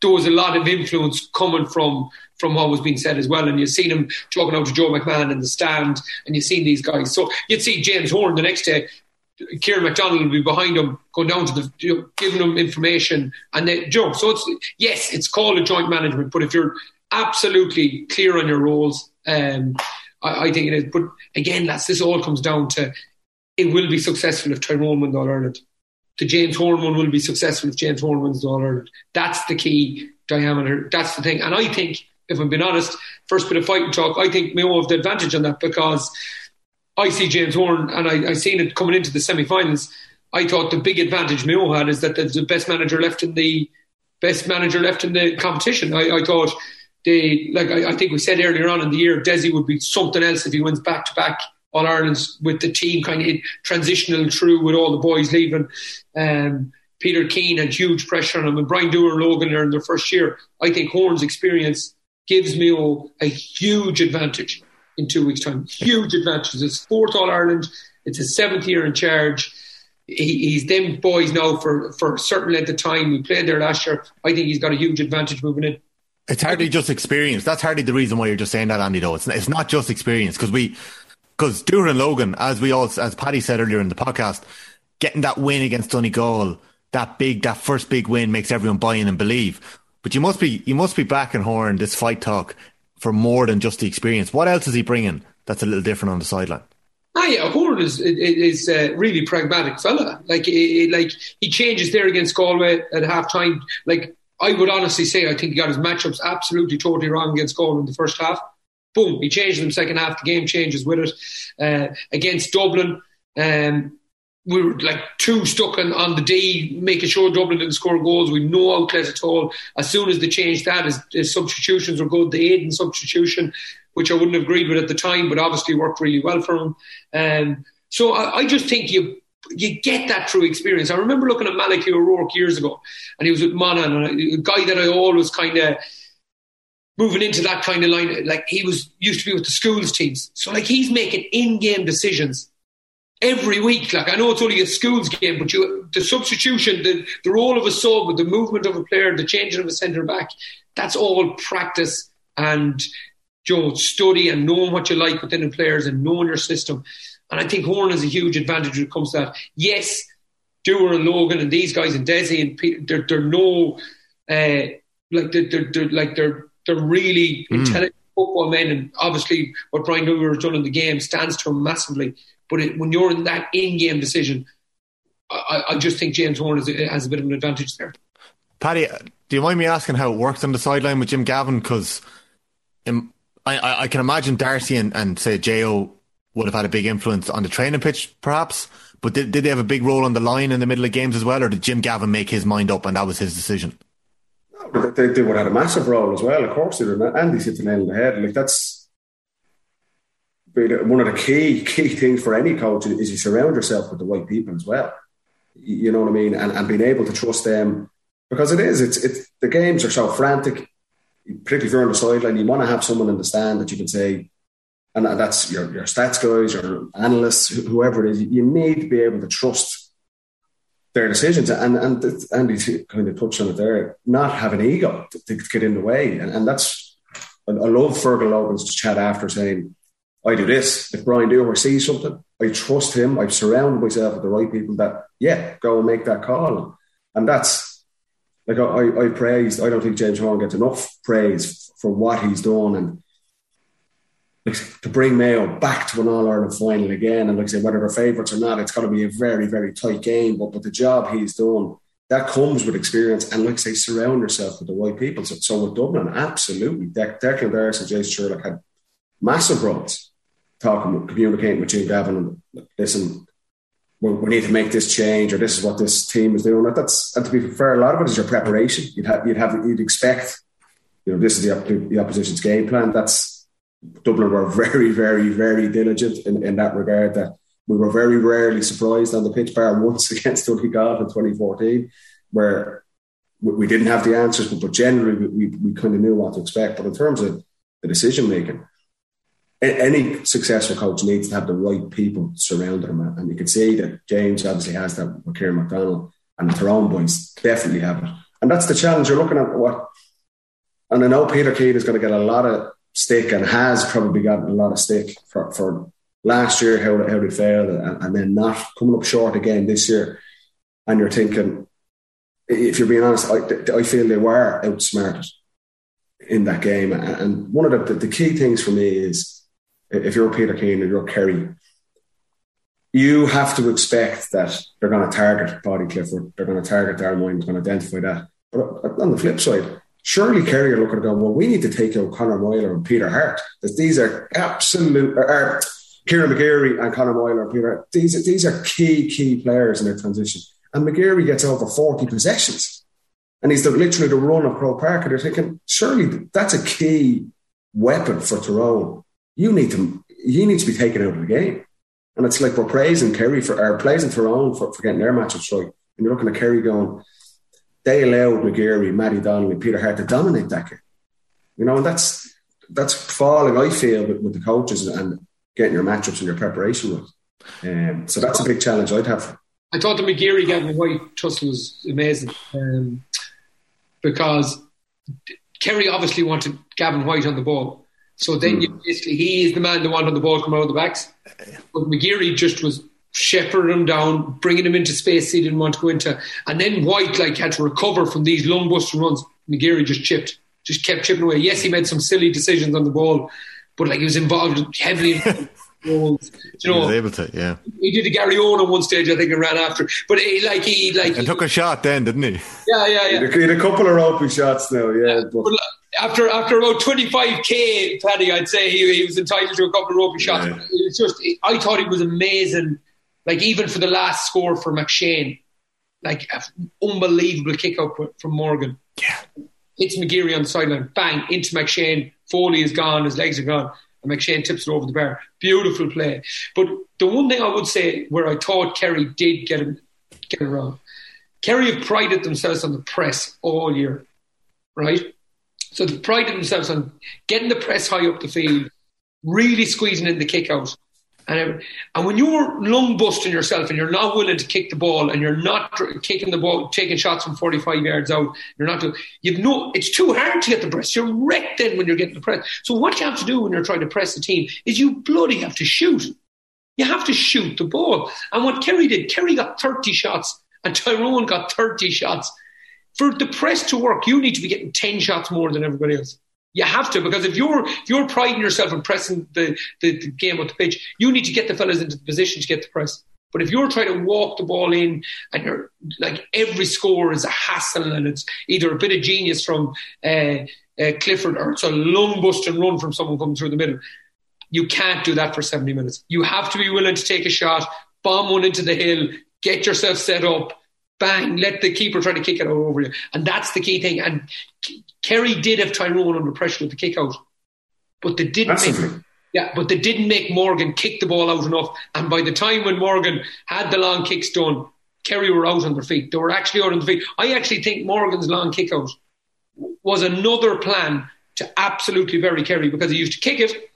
there was a lot of influence coming from from what was being said as well. And you've seen him talking out to Joe McMahon in the stand, and you've seen these guys. So you'd see James Horan the next day. Ciarán McDonald will be behind him, going down to the, you know, giving them information, and then Joe. So it's yes, it's called a joint management, but if you're absolutely clear on your roles, um, I, I, think it is. But again, that's this all comes down to it will be successful if Tyrone wins All Ireland. The James Horan one will be successful if James Horan wins All Ireland. That's the key diameter. That's the thing, and I think if I'm being honest, first bit of fighting talk, I think Mayo have the advantage on that because I see James Horan and I, I seen it coming into the semi-finals. I thought the big advantage Mayo had is that the best manager left in the best manager left in the competition. I, I thought they like I, I, think we said earlier on in the year, Dessie would be something else if he wins back to back All Ireland's with the team kind of transitional through with all the boys leaving. Um, Peter Keane had huge pressure on him, and Brian Dooher and Logan are in their first year. I think Horan's experience gives Mayo a huge advantage in two weeks' time. Huge advantage. It's fourth All Ireland. It's his seventh year in charge. He, he's them boys now for, for a certain length of time. We played there last year. I think he's got a huge advantage moving in. It's hardly just experience. That's hardly the reason why you're just saying that, Andy. Though it's it's not just experience because we because Dooher and Logan, as we all as Paddy said earlier in the podcast, getting that win against Donegal, that big that first big win makes everyone buy in and believe. But you must be you must be backing Horan this fight talk for more than just the experience. What else is he bringing that's a little different on the sideline? Ah, yeah, Horan is is a really pragmatic fella. Like, like he changes there against Galway at half time. Like, I would honestly say, I think he got his matchups absolutely totally wrong against Galway in the first half. Boom, he changed them second half. The game changes with it. Uh, against Dublin, um, we were like too stuck on, on the D, making sure Dublin didn't score goals. We no outlet at all. As soon as they changed that, his, his substitutions were good. The Aidan substitution, which I wouldn't have agreed with at the time, but obviously worked really well for him. Um, so I, I, just think you you get that through experience. I remember looking at Malachy O'Rourke years ago, and he was with Monaghan, a guy that I always kind of moving into that kind of line. Like he was used to be with the schools teams, so like he's making in-game decisions every week. Like I know it's only a schools game, but you the substitution, the, the role of a sub, with the movement of a player, the changing of a centre back, that's all practice and you know, study and knowing what you like within the players and knowing your system. And I think Horan has a huge advantage when it comes to that. Yes, Dooher and Logan and these guys and Dessie and Peter, they're, they're no uh, like they're, they're, they're, like they're they're really mm. intelligent football men, and obviously what Brian Dooher has done in the game stands to him massively. But it, when you're in that in-game decision, I, I just think James Horan has, has, a bit of an advantage there. Paddy, do you mind me asking how it works on the sideline with Jim Gavin? Because um, I, I, can imagine Darcy and, and say Jo would have had a big influence on the training pitch, perhaps. But did, did they have a big role on the line in the middle of games as well, or did Jim Gavin make his mind up and that was his decision? They, they would have had a massive role as well, of course. They did. Andy's hit the nail on the head. Like that's Uh, one of the key key things for any coach is you surround yourself with the right people as well. You know what I mean, and, and being able to trust them because it is. It's it's the games are so frantic, particularly if you're on the sideline. You want to have someone in the stand that you can say, and that's your your stats guys, your analysts, whoever it is. You need to be able to trust their decisions, and and Andy kind of touched on it there. Not have an ego to, to get in the way, and, and that's I love Fergal Logan's to chat after saying I do this. If Brian Dooher sees something, I trust him. I've surrounded myself with the right people that, yeah, go and make that call. And that's like I, I praised. I don't think James Horan gets enough praise for what he's done and like, to bring Mayo back to an All Ireland final again. And like I say, whether they're favourites or not, it's going to be a very, very tight game. But but the job he's done that comes with experience and like I say, surround yourself with the right people. So, so with Dublin, absolutely, De- Declan Darcy and Jason Sherlock had massive roles talking, communicating with Jim Gavin and listen, we, we, need to make this change or this is what this team is doing. That's and to be fair, a lot of it is your preparation. You'd have you'd have you'd expect, you know, this is the, the opposition's game plan. That's Dublin were very, very, very diligent in, in that regard. That we were very rarely surprised on the pitch, bar once against Donegal in 2014, where we, we didn't have the answers, but, but generally we, we, we kind of knew what to expect. But in terms of the decision making, any successful coach needs to have the right people surrounding him. And you can see that James obviously has that with Ciarán McDonald and the Tyrone boys definitely have it. And that's the challenge. You're looking at what, and I know Peter Keane is going to get a lot of stick and has probably gotten a lot of stick for, for last year, how, how they failed, and, and then not coming up short again this year. And you're thinking, if you're being honest, I, I feel they were outsmarted in that game. And one of the, the key things for me is if you're Peter Keane and you're Kerry, you have to expect that they're going to target Paudie Clifford, they're going to target Darren Moyne's going to identify that. But on the flip side, surely Kerry are looking at going, well, we need to take out Conor Meyler and Peter Harte. Because these are absolute, or, or Kieran McGeary and Conor Meyler and Peter. These, these are key, key players in their transition. And McGeary gets over 40 possessions. And he's the, literally the run of Croke Park. And they're thinking, surely that's a key weapon for Tyrone. You need to, he needs to be taken out of the game. And it's like we're praising Kerry for, or praising Tyrone for, for getting their matchups right. And you're looking at Kerry going, they allowed McGeary, Matty Donnelly, Peter Harte to dominate that game. You know, and that's that's falling, I feel, with, with the coaches and getting your matchups and your preparation with. Um, so that's a big challenge I'd have. I thought the McGeary Gavin White tussle was amazing um, because Kerry obviously wanted Gavin White on the ball. So then mm. basically he is the man that wanted the ball come out of the backs. But McGeary just was shepherding him down, bringing him into space he didn't want to go into. And then White like had to recover from these lung buster runs. McGeary just chipped, just kept chipping away. Yes, he made some silly decisions on the ball, but like he was involved heavily goals. You know, he was able to, yeah. He did a Garryowen on one stage, I think, and ran after. But he, like he like and took a shot then, didn't he? Yeah, yeah, yeah. He had a couple of ropey shots now, yeah. yeah but. But after after about 25k, Paddy, I'd say he, he was entitled to a couple of ropey shots. Yeah. It was just, I thought he was amazing like even for the last score for McShane, like unbelievable kick up from Morgan. Yeah. Hits McGeary on the sideline, bang, into McShane. Foley is gone, his legs are gone. And McShane tips it over the bar. Beautiful play. But the one thing I would say where I thought Kerry did get him get it wrong, Kerry have prided themselves on the press all year, right? So they prided themselves on getting the press high up the field, really squeezing in the kick out. And, and when you're lung busting yourself and you're not willing to kick the ball and you're not kicking the ball, taking shots from 45 yards out, you're not doing, you've no, it's too hard to get the press. You're wrecked then when you're getting the press. So what you have to do when you're trying to press the team is you bloody have to shoot. You have to shoot the ball. And what Kerry did, Kerry got 30 shots and Tyrone got 30 shots. For the press to work, you need to be getting 10 shots more than everybody else. You have to because if you're if you're priding yourself on pressing the, the, the game on the pitch, you need to get the fellas into the position to get the press. But if you're trying to walk the ball in and you're like every score is a hassle and it's either a bit of genius from uh, uh, Clifford or it's a lung bust and run from someone coming through the middle, you can't do that for 70 minutes. You have to be willing to take a shot, bomb one into the hill, get yourself set up, bang, let the keeper try to kick it over you. And that's the key thing. And Kerry did have Tyrone under pressure with the kick out, but they didn't make, yeah, but they didn't make Morgan kick the ball out enough. And by the time when Morgan had the long kicks done, Kerry were out on their feet. They were actually out on their feet. I actually think Morgan's long kick out was another plan to absolutely bury Kerry because he used to kick it.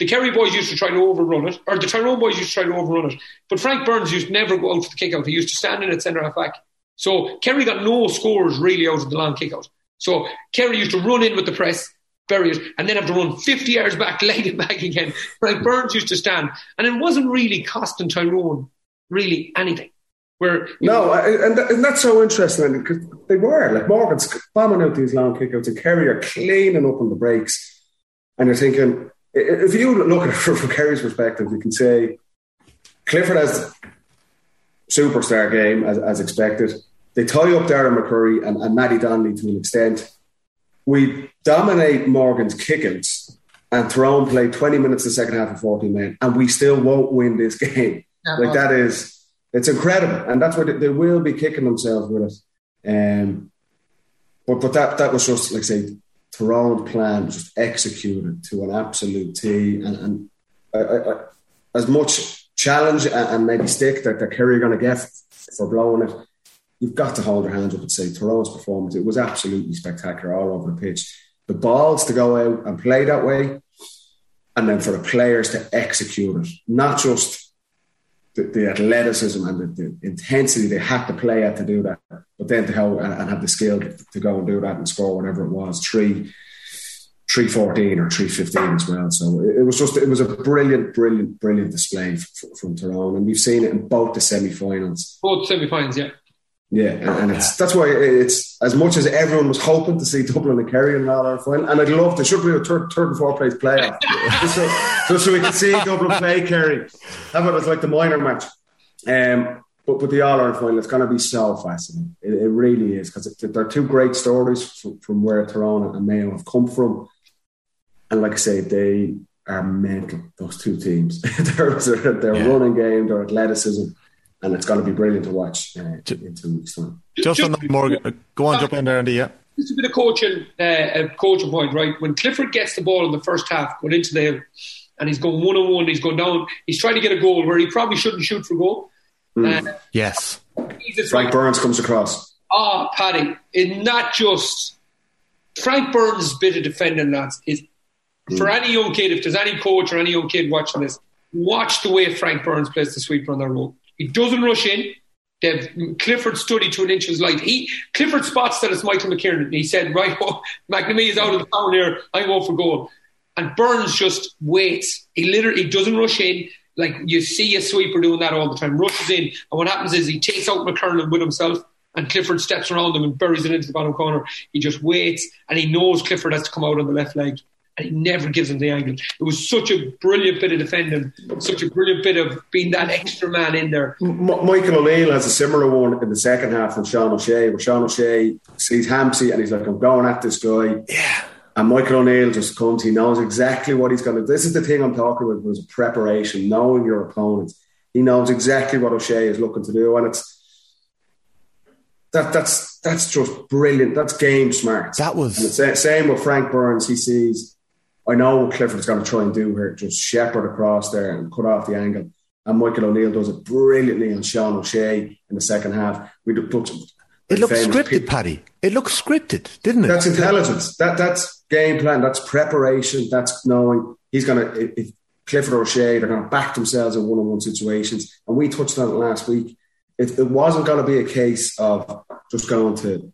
The Kerry boys used to try to overrun it, or the Tyrone boys used to try to overrun it. But Frank Burns used to never go out for the kick out. He used to stand in at centre half back. So Kerry got no scores really out of the long kick out. So Kerry used to run in with the press, bury it, and then have to run 50 yards back, leg it back again. Frank Burns used to stand. And it wasn't really costing Tyrone really anything. Where no, know, and, and that's so interesting because they were like Morgan's bombing out these long kickouts and Kerry are cleaning up on the breaks, and you're thinking if you look at it from Kerry's perspective, you can say Clifford has superstar game as, as expected. They tie up Darren McCurry and, and Matty Donnelly to an extent. We dominate Morgan's kickings and Tyrone play 20 minutes the second half of 14 men, and we still won't win this game. Uh-huh. Like that is, it's incredible. And that's where they, they will be kicking themselves with it. Um, but but that, that was just, like say, Tyrone's plan was just executed to an absolute T. And, and I, I, as much challenge and, and maybe stick that, that Kerry are going to get for blowing it, you've got to hold your hands up and say Tyrone's performance, it was absolutely spectacular all over the pitch. The balls to go out and play that way, and then for the players to execute it, not just the, the athleticism and the, the, intensity they had to play at to do that, then to help and, and have the skill to go and do that and score whatever it was three. 314 or 315 as well. So it, was just, it was a brilliant, brilliant, brilliant display f- from Tyrone. And we've seen it in both the semi finals. Both semi finals, yeah. Yeah, and, and it's that's why it's as much as everyone was hoping to see Dublin and Kerry in All Ireland final, and I'd love to. Should be a third, third and fourth place playoff, just, so, just so we can see Dublin play Kerry. Have it as like the minor match. Um, but but the All Ireland final, it's going to be so fascinating. It, it really is because they're two great stories from, from where Tyrone and Mayo have come from, and like I say, they are mental. Those two teams, their, their yeah. running game, their athleticism and it's going to be brilliant to watch uh, in two weeks' time. Just, on that, Morgan, uh, go on, jump in there, Andy. Yeah. Just a bit of coaching, uh, a coaching point, right? When Clifford gets the ball in the first half, going into the and he's going one on one, he's going down, he's trying to get a goal where he probably shouldn't shoot for goal. Mm. Uh, yes. Frank Burns comes across. Ah, oh, Paddy, it's not just Frank Burns' bit of defending, lads. Is mm. for any young kid, if there's any coach or any young kid watching this, watch the way Frank Burns plays the sweeper on their role. He doesn't rush in. They've, Clifford studied to an inch of his life. He Clifford spots that it's Michael McKernan. He said, "Right, oh, McNamee is out of the power here. I'm going for goal." And Burns just waits. He literally doesn't rush in. Like you see a sweeper doing that all the time. Rushes in, and what happens is he takes out McKernan with himself, and Clifford steps around him and buries it into the bottom corner. He just waits, and he knows Clifford has to come out on the left leg and he never gives him the angle. It was such a brilliant bit of defending, such a brilliant bit of being that extra man in there. M- Michael O'Neill has a similar one in the second half from Sean O'Shea, where Sean O'Shea sees Hampsey and he's like, I'm going at this guy. Yeah. And Michael O'Neill just comes, he knows exactly what he's going to do. This is the thing I'm talking about was preparation, knowing your opponents. He knows exactly what O'Shea is looking to do. And it's that that's that's just brilliant. That's game smart. That was and same with Frank Burns. He sees I know what Clifford's going to try and do here, just shepherd across there and cut off the angle. And Michael O'Neill does it brilliantly on Sean O'Shea in the second half. We looked, it looks scripted, Paddy. It looks scripted, didn't it? That's intelligence. That that's game plan. That's preparation. That's knowing he's going to. If Clifford or O'Shea, they're going to back themselves in one-on-one situations. And we touched on it last week. It, it wasn't going to be a case of just going to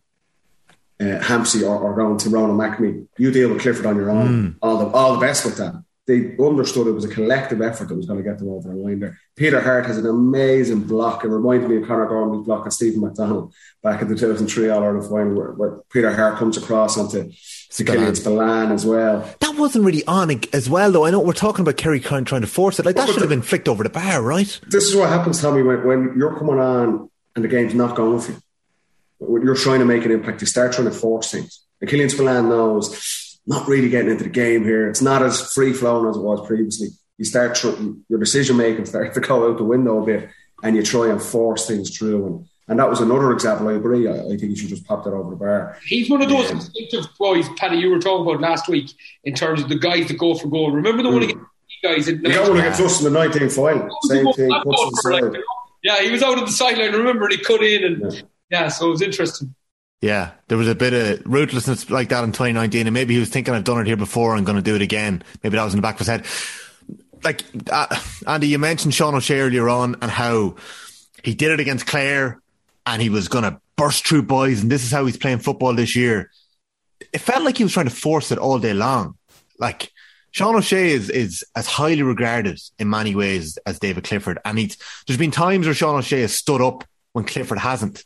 uh, Hampsey or, or going to Ronan McNamee, you deal with Clifford on your own. Mm. All the all the best with that. They understood it was a collective effort that was going to get them over the line there. Peter Harte has an amazing block. It reminded me of Conor Gormley's block and Steven McDonnell back in the 2003 All Ireland final where, where, Peter Harte comes across onto Killian Spillane as well. That wasn't really on as well, though. I know we're talking about Kerry trying to force it. Like that should have been flicked over the bar, right? This is what happens, Tommy, when, when you're coming on and the game's not going for you you're trying to make an impact, you start trying to force things. And Killian Spillane knows not really getting into the game here. It's not as free flowing as it was previously. You start tr- your decision making starts to go out the window a bit, and you try and force things through. And, and that was another example. I agree. I, I think you should just pop that over the bar. He's one of those um, instinctive boys, Paddy. You were talking about last week in terms of the guys that go for goal. Remember the mm. one against guys? In the got one against us in the 19th final. Same thing. Like, yeah, he was out on the sideline. Remember, and he cut in and. Yeah yeah, so it was interesting. Yeah, there was a bit of ruthlessness like that in 2019, and maybe he was thinking, I've done it here before, I'm going to do it again. Maybe that was in the back of his head. Like, uh, Andy, you mentioned Sean O'Shea earlier on and how he did it against Clare and he was going to burst through boys, and this is how he's playing football this year. It felt like he was trying to force it all day long. Like, Sean O'Shea is, is as highly regarded in many ways as David Clifford. And he's, there's been times where Sean O'Shea has stood up when Clifford hasn't.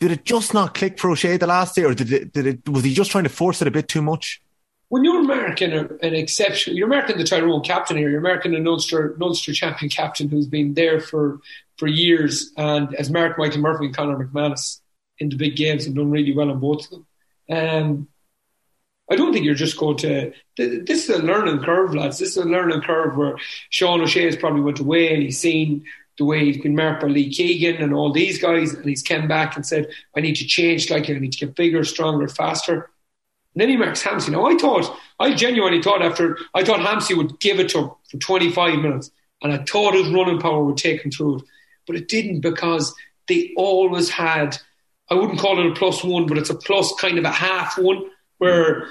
Did it just not click for O'Shea the last day, or did it, did it, was he just trying to force it a bit too much? When you're marking an exception, you're marking the Tyrone captain here. You're marking a Ulster, Ulster champion captain who's been there for, for years and as marked Michael Murphy and Conor McManus in the big games have done really well on both of them. Um, I don't think you're just going to. This is a learning curve, lads. This is a learning curve where Sean O'Shea has probably went away and he's seen the way he's been marked by Lee Keegan and all these guys, and he's come back and said, I need to change, like I need to get bigger, stronger, faster. And then he marks Hampsey. Now I thought, I genuinely thought after, I thought Hampsey would give it to him for 25 minutes, and I thought his running power would take him through it, but it didn't because they always had, I wouldn't call it a plus one, but it's a plus kind of a half one where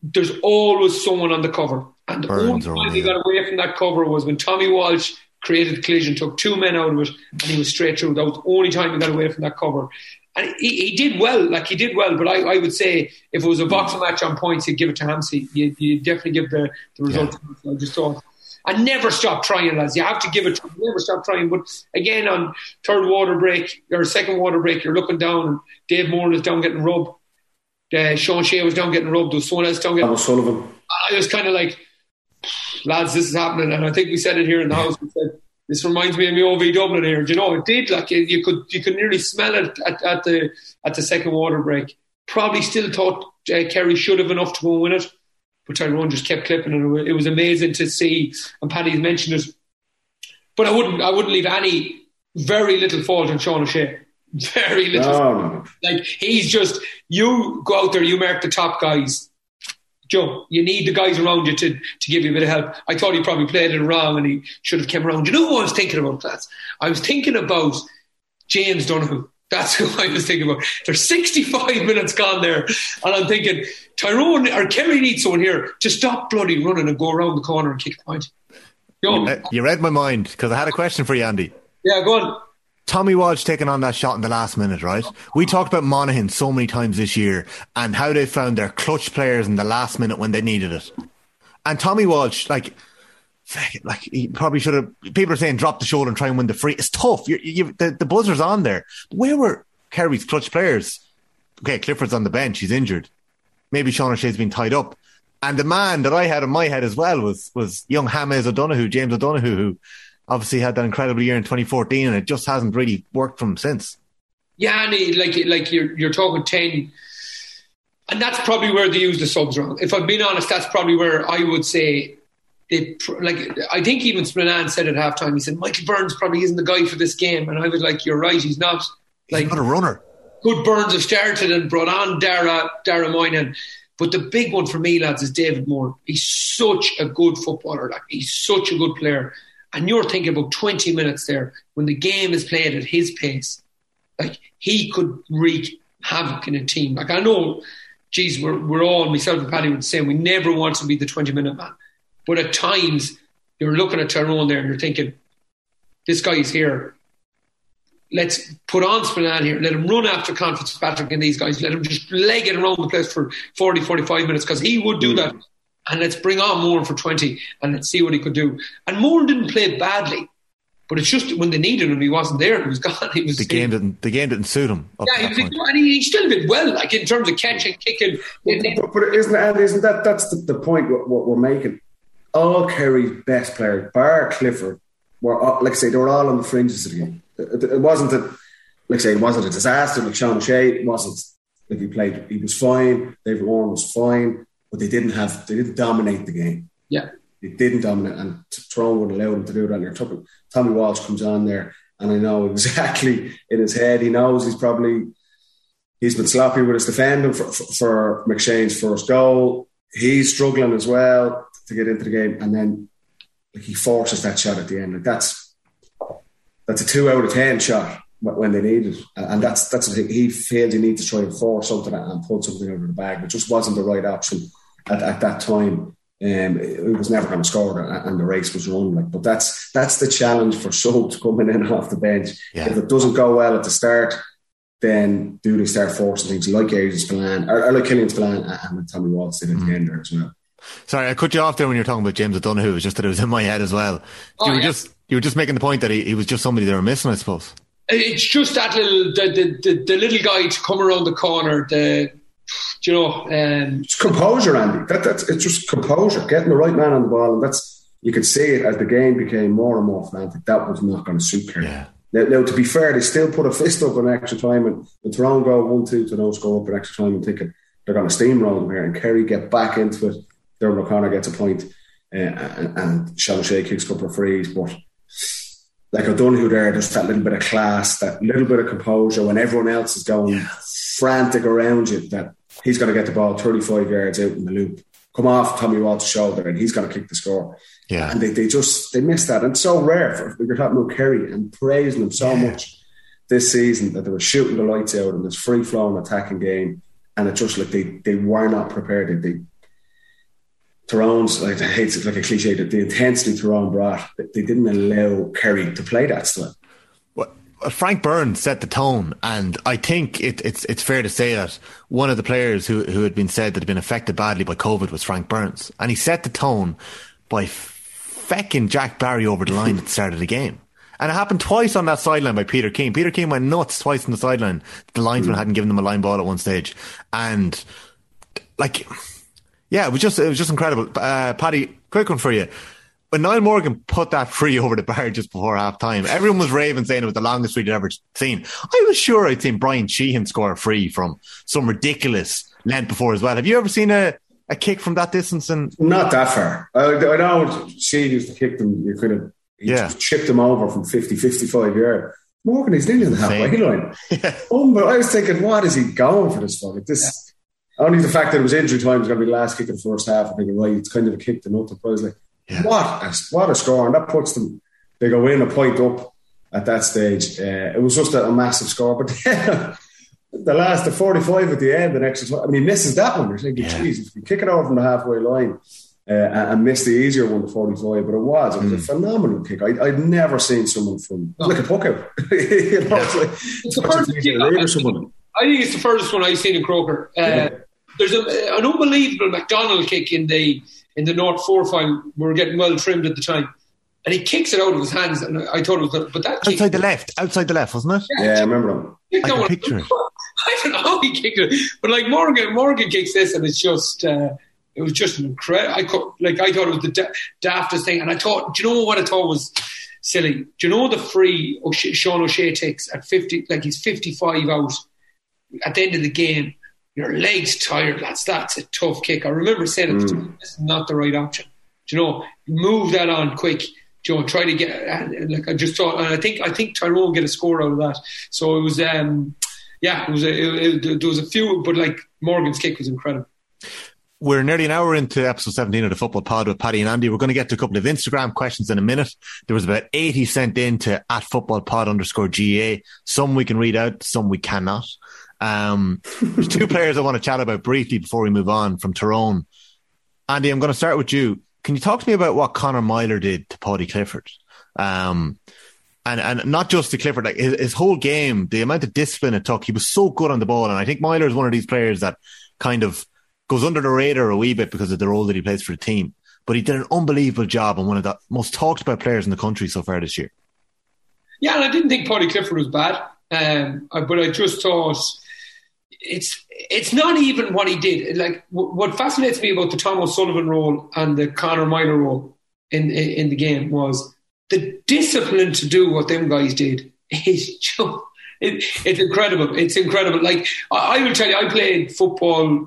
there's always someone on the cover. And the only time he got away from that cover was when Tommy Walsh created the collision, took two men out of it, and he was straight through. That was the only time he got away from that cover. And he, he did well, like he did well. But I, I would say if it was a boxing match on points, you'd give it to Hampsey. You, you definitely give the, the result. Yeah. I just thought. And never stop trying, lads. You have to give it. To, never stop trying. But again, on third water break or second water break, you're looking down, and Dave Moore is down getting rubbed. Uh, Sean Shea was down getting rubbed. There was someone else down getting. Sullivan. I was kind of like, lads, this is happening, and I think we said it here in the house. We said this reminds me of my OV Dublin here. Do you know, it did. Like you could, you could nearly smell it at, at the at the second water break. Probably still thought uh, Kerry should have enough to go win it, but Tyrone just kept clipping, and it was amazing to see. And Paddy's mentioned it, but I wouldn't, I wouldn't leave any very little fault on Sean O'Shea. Very little. No. Like he's just you go out there, you mark the top guys, Joe, you need the guys around you to, to give you a bit of help. I thought he probably played it wrong and he should have came around. You know who I was thinking about, class? I was thinking about James Donoghue. That's who I was thinking about. There's 65 minutes gone there, and I'm thinking Tyrone or Kerry needs someone here to stop bloody running and go around the corner and kick the point. You read my mind because I had a question for you, Andy. Yeah, go on. Tommy Walsh taking on that shot in the last minute, right? We talked about Monaghan so many times this year and how they found their clutch players in the last minute when they needed it. And Tommy Walsh, like, like he probably should have. People are saying drop the shoulder and try and win the free. It's tough. You, you, the, the buzzer's on there. Where were Kerry's clutch players? Okay, Clifford's on the bench. He's injured. Maybe Sean O'Shea's been tied up. And the man that I had in my head as well was was young James O'Donoghue, James O'Donoghue, who obviously had that incredible year in 2014, and it just hasn't really worked for him since. Yeah, and he, like like you're you're talking ten, and that's probably where they use the subs wrong. If I'm being honest, that's probably where I would say they like. I think even Spillane said at halftime, he said Michael Burns probably isn't the guy for this game, and I was like, you're right, he's not. Like he's not a runner. Good Burns have started and brought on Dara Dara Moynihan. But the big one for me, lads, is David Moore. He's such a good footballer. Like he's such a good player and you're thinking about 20 minutes there when the game is played at his pace. Like he could wreak havoc in a team. Like I know, geez, we're, we're all, myself and Paddy would say, we never want to be the 20 minute man. But at times, you're looking at Tyrone there and you're thinking, this guy is here. Let's put on Spillane here. Let him run after Conn Kilpatrick and these guys. Let him just leg it around the place for 40, 45 minutes because he would do that and let's bring on Moore for 20 and let's see what he could do. And Moore didn't play badly, but it's just when they needed him, he wasn't there. He was gone. He was the game didn't the game didn't suit him. Yeah, he, and he, he, still did well, like in terms of catching, kicking. But, but isn't and isn't that that's the, the point what, what, we're making? All Kerry's best players, bar Clifford, were all, like I say they were all on the fringes of the game. It, it wasn't that, like I say, it wasn't a disaster. Like Sean Shea, it wasn't like he played. He was fine. David Moran was fine but they didn't have they didn't dominate the game. Yeah, they didn't dominate, and Tyrone would allow them to do that. And Tommy Walsh comes on there, and I know exactly in his head he knows he's probably he's been sloppy with his defending for, for, for McShane's first goal. He's struggling as well to get into the game, and then like, he forces that shot at the end. Like that's that's a two out of ten shot when they needed, and that's that's he failed. He needed to try and force something and pull something out of the bag, but just wasn't the right option at, at that time. Um, it was never going to score, and the race was run. Like, but that's that's the challenge for Schultz coming in off the bench. Yeah. If it doesn't go well at the start, then do they start forcing things like Adrian Spillane or, or like Killian Spillane and Tommy Walsh did at mm. the end there as well. Sorry, I cut you off there when you were talking about James O'Donoghue. It was just that it was in my head as well. Oh, you were yeah. just you were just making the point that he, he was just somebody they were missing, I suppose. It's just that little the, the, the, the little guy to come around the corner. The you know, um, it's composure, Andy. That, that's it's just composure, getting the right man on the ball, and that's you could see it as the game became more and more frantic. That was not going to suit Kerry. Yeah. Now, now, to be fair, they still put a fist up in extra time, and the Tyrone go one two to no score up in extra time, and thinking they're going to steamroll them here, and Kerry get back into it. Diarmuid O'Connor gets a point, uh, and, and Sean Shea kicks a couple of frees, but like O'Donoghue there, just that little bit of class, that little bit of composure when everyone else is going yeah. frantic around you, that he's going to get the ball 35 yards out in the loop, come off Tommy Walsh's shoulder, and he's going to kick the score. Yeah. And they, they just, they miss that. And it's so rare. For, are talking about Kerry and praising them so yeah. much this season that they were shooting the lights out in this free flowing attacking game. And it just like they, they were not prepared. They, Tyrone's, like, I hate it like a cliche, that the intensity Tyrone brought, they didn't allow Kerry to play that style. Well, Frank Burns set the tone, and I think it, it's it's fair to say that one of the players who who had been said that had been affected badly by COVID was Frank Burns, and he set the tone by fecking Jack Barry over the line at the start of the game. And it happened twice on that sideline by Peter Keane. Peter Keane went nuts twice on the sideline. The linesman mm. hadn't given them a line ball at one stage. And like, yeah, it was just, it was just incredible. Uh, Paddy, quick one for you. When Niall Morgan put that free over the bar just before half time, everyone was raving saying it was the longest free they'd ever seen. I was sure I'd seen Brian Sheehan score a free from some ridiculous length before as well. Have you ever seen a, a kick from that distance? And not that far. I, I know Sheehan used to kick them. You could have yeah. chipped them over from 50, 55 yards. Morgan, he's nearly the halfway line. yeah. Um, but I was thinking, what is he going for this for? this. Only the fact that it was injury time was going to be the last kick of the first half. I'm thinking, right, it's kind of a kick to nothing. But I was like, yeah. what, a, what a score. And that puts them, they go in a point up at that stage. Uh, it was just a, a massive score. But the last, the 45 at the end, the next, I mean, he misses that one. You're thinking, yeah. if you kick it over from the halfway line, uh, and missed the easier one, the 45, but it was. It was mm. a phenomenal kick. I, would never seen someone from, no. like a puck out. you know, it's like, it's the first kick, I, I, think it's the first one I've seen in Croker. Uh, yeah. There's a, an unbelievable McDonald kick in the in the North 4 final. We were getting well trimmed at the time. And he kicks it out of his hands, and I thought it was, but that outside the left, outside the left, wasn't it? Yeah, yeah I remember him. I can picture it. I don't know how he kicked it, but like Morgan, Morgan kicks this, and it's just uh, it was just an incredible. I could, like I thought it was the da- daftest thing, and I thought, do you know what I thought was silly? Do you know the free O'Shea, Sean O'Shea takes at fifty? Like he's fifty-five out at the end of the game. Your legs tired. That's that's a tough kick. I remember saying mm. this is not the right option. Do you know, move that on quick. Do you know, try to get like I just thought, and I think I think Tyrone get a score out of that. So it was, um, yeah, it was a, it, it, there was a few, but like Morgan's kick was incredible. We're nearly an hour into episode 17 of the Football Pod with Paddy and Andy. We're going to get to a couple of Instagram questions in a minute. There was about 80 sent in to at Football Pod underscore GA. Some we can read out, some we cannot. Um, there's two players I want to chat about briefly before we move on from Tyrone. Andy, I'm going to start with you. Can you talk to me about what Conor Meyler did to Paudie Clifford? Um, and and not just to Clifford, like his, his, whole game, the amount of discipline it took. He was so good on the ball, and I think Meyler is one of these players that kind of goes under the radar a wee bit because of the role that he plays for the team. But he did an unbelievable job and one of the most talked about players in the country so far this year. Yeah, and I didn't think Paudie Clifford was bad, um, but I just thought it's it's not even what he did. Like what fascinates me about the Tom O'Sullivan role and the Conor Meyler role in, in, in the game was the discipline to do what them guys did is just it, it's incredible. It's incredible. Like I, I will tell you, I played football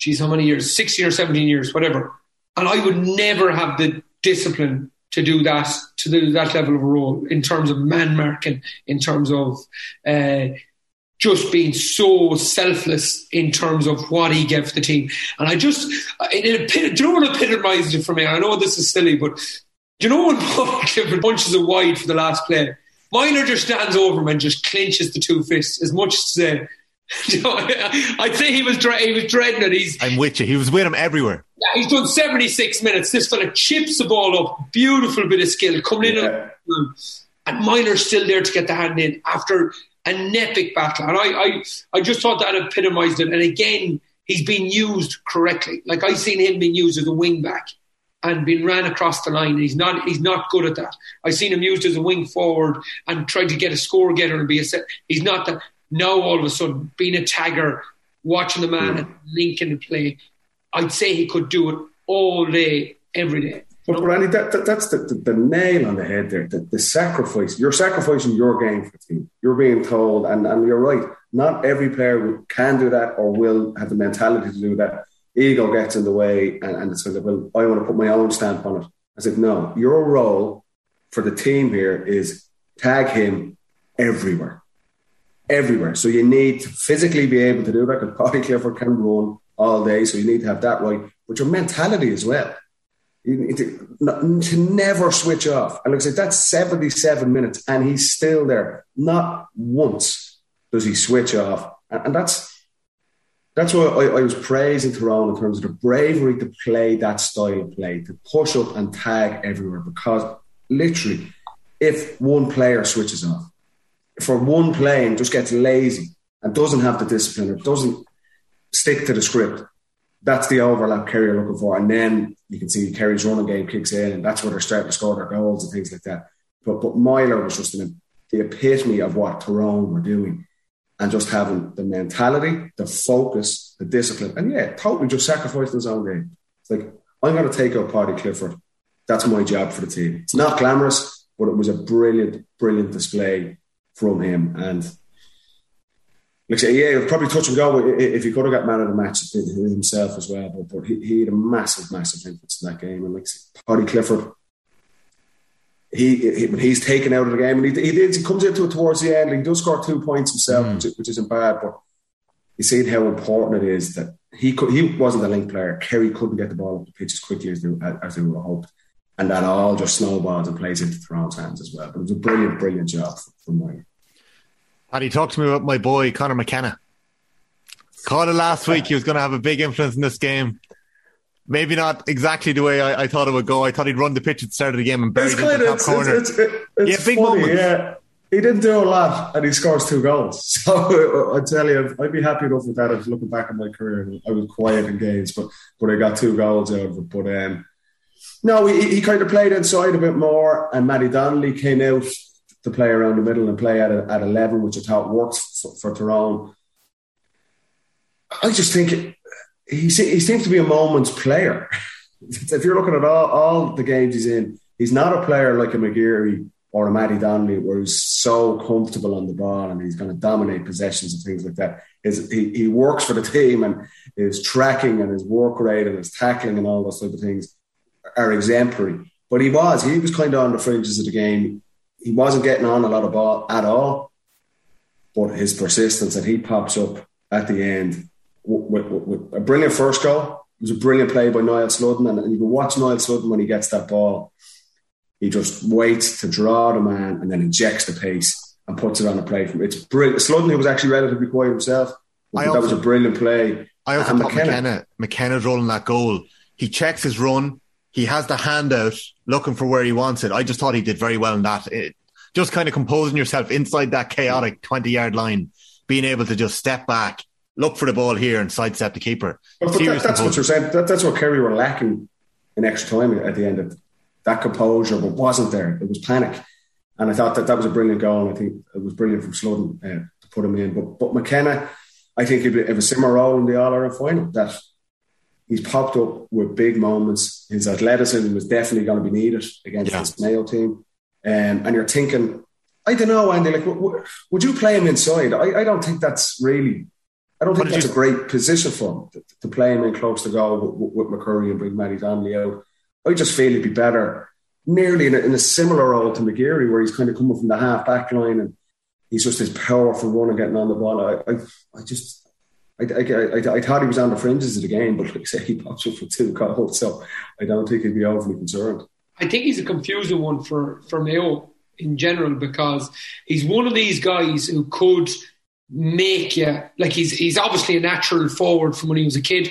geez, how many years? 16 or 17 years, whatever. And I would never have the discipline to do that, to do that level of role in terms of man marking, in terms of uh, just being so selfless in terms of what he gave the team. And I just, it, it, do you know what epitomized it for me? I know this is silly, but do you know when Paul Clifford punches it wide for the last play? Miner just stands over him and just clinches the two fists as much as to say, I'd say he was he was dreading it. He's I'm with you. He was with him everywhere. Yeah, he's done 76 minutes. This fella chips the ball up. Beautiful bit of skill coming yeah. in, and Meyler's still there to get the hand in after an epic battle. And I, I, I just thought that epitomised it. And again, he's been used correctly. Like I've seen him being used as a wing back and being ran across the line. He's not he's not good at that. I've seen him used as a wing forward and tried to get a score getter and be a set. He's not that now all of a sudden being a tagger, watching the man yeah. linking the play, I'd say he could do it all day, every day. But Randy, that, that, that's the, the, the, nail on the head there. The, the, sacrifice. You're sacrificing your game for the team. You're being told, and, and you're right. Not every player can do that or will have the mentality to do that. Ego gets in the way, and, and it's like, well, I want to put my own stamp on it. I said, no, your role for the team here is tag him everywhere everywhere. So you need to physically be able to do that because Paudie Clifford can run all day. So you need to have that right, but your mentality as well. To, to never switch off. And like I said, that's 77 minutes and he's still there. Not once does he switch off. And, and that's that's why I, I was praising Tyrone in terms of the bravery to play that style of play, to push up and tag everywhere. Because literally, if one player switches off, for one play and just gets lazy and doesn't have the discipline, or doesn't stick to the script, that's the overlap Kerry are looking for. And then you can see Kerry's running game kicks in, and that's where they're starting to score their goals and things like that. But but Meyler was just an, the epitome of what Tyrone were doing and just having the mentality, the focus, the discipline, and yeah, totally just sacrificing his own game. It's like I'm going to take out Paudie Clifford. That's my job for the team. It's not glamorous, but it was a brilliant, brilliant display from him. And like yeah, probably touch and go if he could have got man of the match himself as well. But, but he, he, had a massive, massive influence in that game. And like Paudie Clifford, he, he when he's taken out of the game, and he, he did, he comes into it towards the end. he does score two points himself, mm. which, which, isn't bad. But you see how important it is that he could, he wasn't a link player. Kerry couldn't get the ball up the pitch as quickly as they, as they would have hoped, and that all just snowballs and plays into Tyrone's hands as well. But it was a brilliant, brilliant job from Mike. Paddy, talked to me about my boy Conor McKenna. Called it last week. He was going to have a big influence in this game maybe not exactly the way I, I, thought it would go. I thought he'd run the pitch at the start of the game and bury it in the top it's, corner. It's, it's, it's yeah, big funny, moment. Yeah. He didn't do a lot and he scores two goals. So I tell you, I'd be happy enough with that. I was looking back at my career I was quiet in games, but but I got two goals out of it. But um, no, he, he kind of played inside a bit more, and Matty Donnelly came out to play around the middle and play at, a, at 11, which I thought worked for, Tyrone. I just think he, he seems to be a moment's player. if you're looking at all, all the games he's in, he's not a player like a McGeary or a Matty Donnelly where he's so comfortable on the ball and he's going to dominate possessions and things like that. His, he, he works for the team and his tracking and his work rate and his tackling and all those type of things are exemplary. But he was, he was kind of on the fringes of the game. He wasn't getting on a lot of ball at all. But his persistence and he pops up at the end with, with, with a brilliant first goal. It was a brilliant play by Niall Sludden, and, and you can watch Niall Sludden when he gets that ball. He just waits to draw the man and then injects the pace and puts it on a play from it's brilliant. Sludden, who was actually relatively quiet himself, I that also, was a brilliant play. I also and McKenna, McKenna, McKenna's rolling that goal. He checks his run. He has the hand out, looking for where he wants it. I just thought he did very well in that. It, just kind of composing yourself inside that chaotic 20 yard line, being able to just step back look for the ball here and sidestep the keeper. But, but that, that's what you're saying. That, that's what Kerry were lacking in extra time at the end of that composure, but wasn't there. It was panic. And I thought that that was a brilliant goal. And I think it was brilliant from Sludden uh, to put him in. But but McKenna, I think he have a similar role in the All Ireland final. That he's popped up with big moments. His athleticism was definitely going to be needed against yeah. this Mayo team. Um, and you're thinking, I don't know, Andy. Like, w- w- would you play him inside? I, I don't think that's really I don't think that's you... a great position for him to, to, play him in close to goal with, with McCurry and bring Matty Donnelly out. I just feel he'd be better nearly in a, in a, similar role to McGeary, where he's kind of coming from the half back line and he's just this powerful runner getting on the ball. I, I, I just, I, I, I, thought he was on the fringes of the game, but like I say, he pops up for two goals, so I don't think he'd be overly concerned. I think he's a confusing one for, for Mayo in general because he's one of these guys who could – make you like he's he's obviously a natural forward from when he was a kid,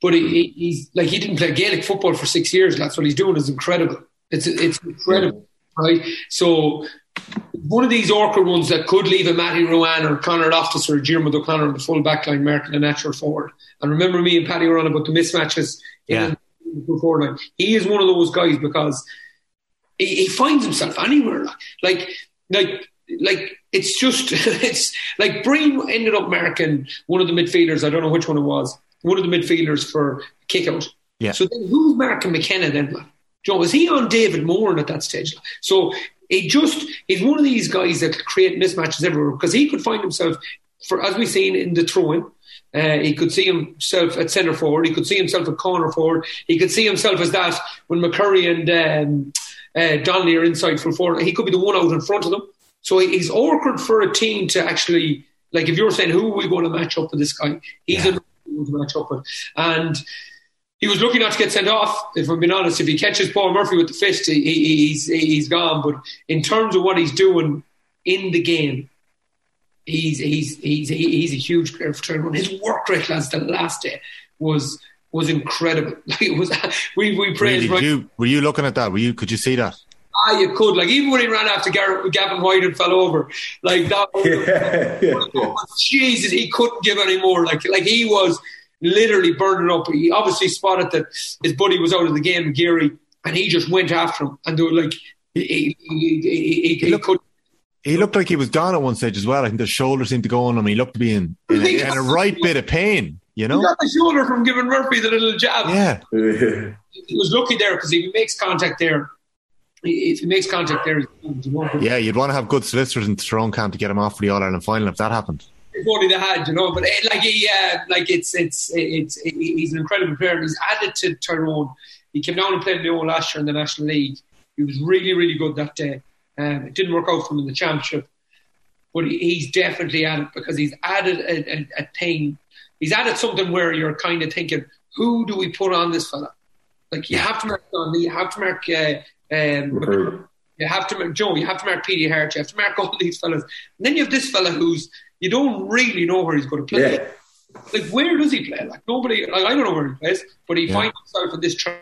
but he, he's like he didn't play Gaelic football for six years. That's what he's doing is incredible. It's it's incredible, right? So one of these awkward ones that could leave a Matty Ruane or Conor Loftus or Diarmuid O'Connor on the full back line marking a natural forward. And remember me and Paddy were on about the mismatches yeah. in the forward line. He is one of those guys because he, he finds himself anywhere. Like like like it's just it's like Breen ended up marking one of the midfielders. I don't know which one it was. One of the midfielders for kick out. Yeah. So then who's marking McKenna then? Joe, was he on David Moran at that stage? So he just he's one of these guys that create mismatches everywhere because he could find himself for as we've seen in the throwing. Uh, he could see himself at centre forward. He could see himself at corner forward. He could see himself as that when McCurry and um, uh, Donnelly are inside full forward. He could be the one out in front of them. So he's awkward for a team to actually, like, if you're saying who are we going to match up with this guy, he's yeah. a to match up with. And he was lucky not to get sent off. If I'm being honest, if he catches Paul Murphy with the fist, he, he's he's gone. But in terms of what he's doing in the game, he's he's he's he's a huge player for Tyrone. His work rate, lads, the last day was was incredible. Like it was, we we praised. Really, you, were you looking at that? Were you? Could you see that? Ah, you could. Like even when he ran after Garrett, Gavin White and fell over, like that. Yeah, yeah, yeah. Jesus, he couldn't give any more. Like like he was literally burning up. He obviously spotted that his buddy was out of the game, Geary, and he just went after him. And they were like, he, he, he, he, looked, could. He looked like he was gone at one stage as well. I think the shoulder seemed to go on him. He looked to be in, in, a, in a right bit of pain. You know, He got the shoulder from giving Murphy the little jab. yeah. He was lucky there because if he makes contact there, if he makes contact there. Yeah, you'd want to have good solicitors in Tyrone camp to get him off for the All Ireland final if that happened. If only they had, you know. But eh, like he, uh, like it's it's it's he's an incredible player. He's added to Tyrone. He came down and played Lyon last year in the National League. He was really really good that day. Um, it didn't work out for him in the championship, but he, he's definitely added because he's added a, a, a thing. He's added something where you're kind of thinking, who do we put on this fella? Like you have to mark Donnelly, you have to mark uh, um, you have to mark Joe, you have to mark Petey Harte, you have to mark all these fellas. And then you have this fella who's you don't really know where he's going to play. Yeah. Like where does he play? Like nobody, like I don't know where he plays, but he Yeah. finds himself in this tra-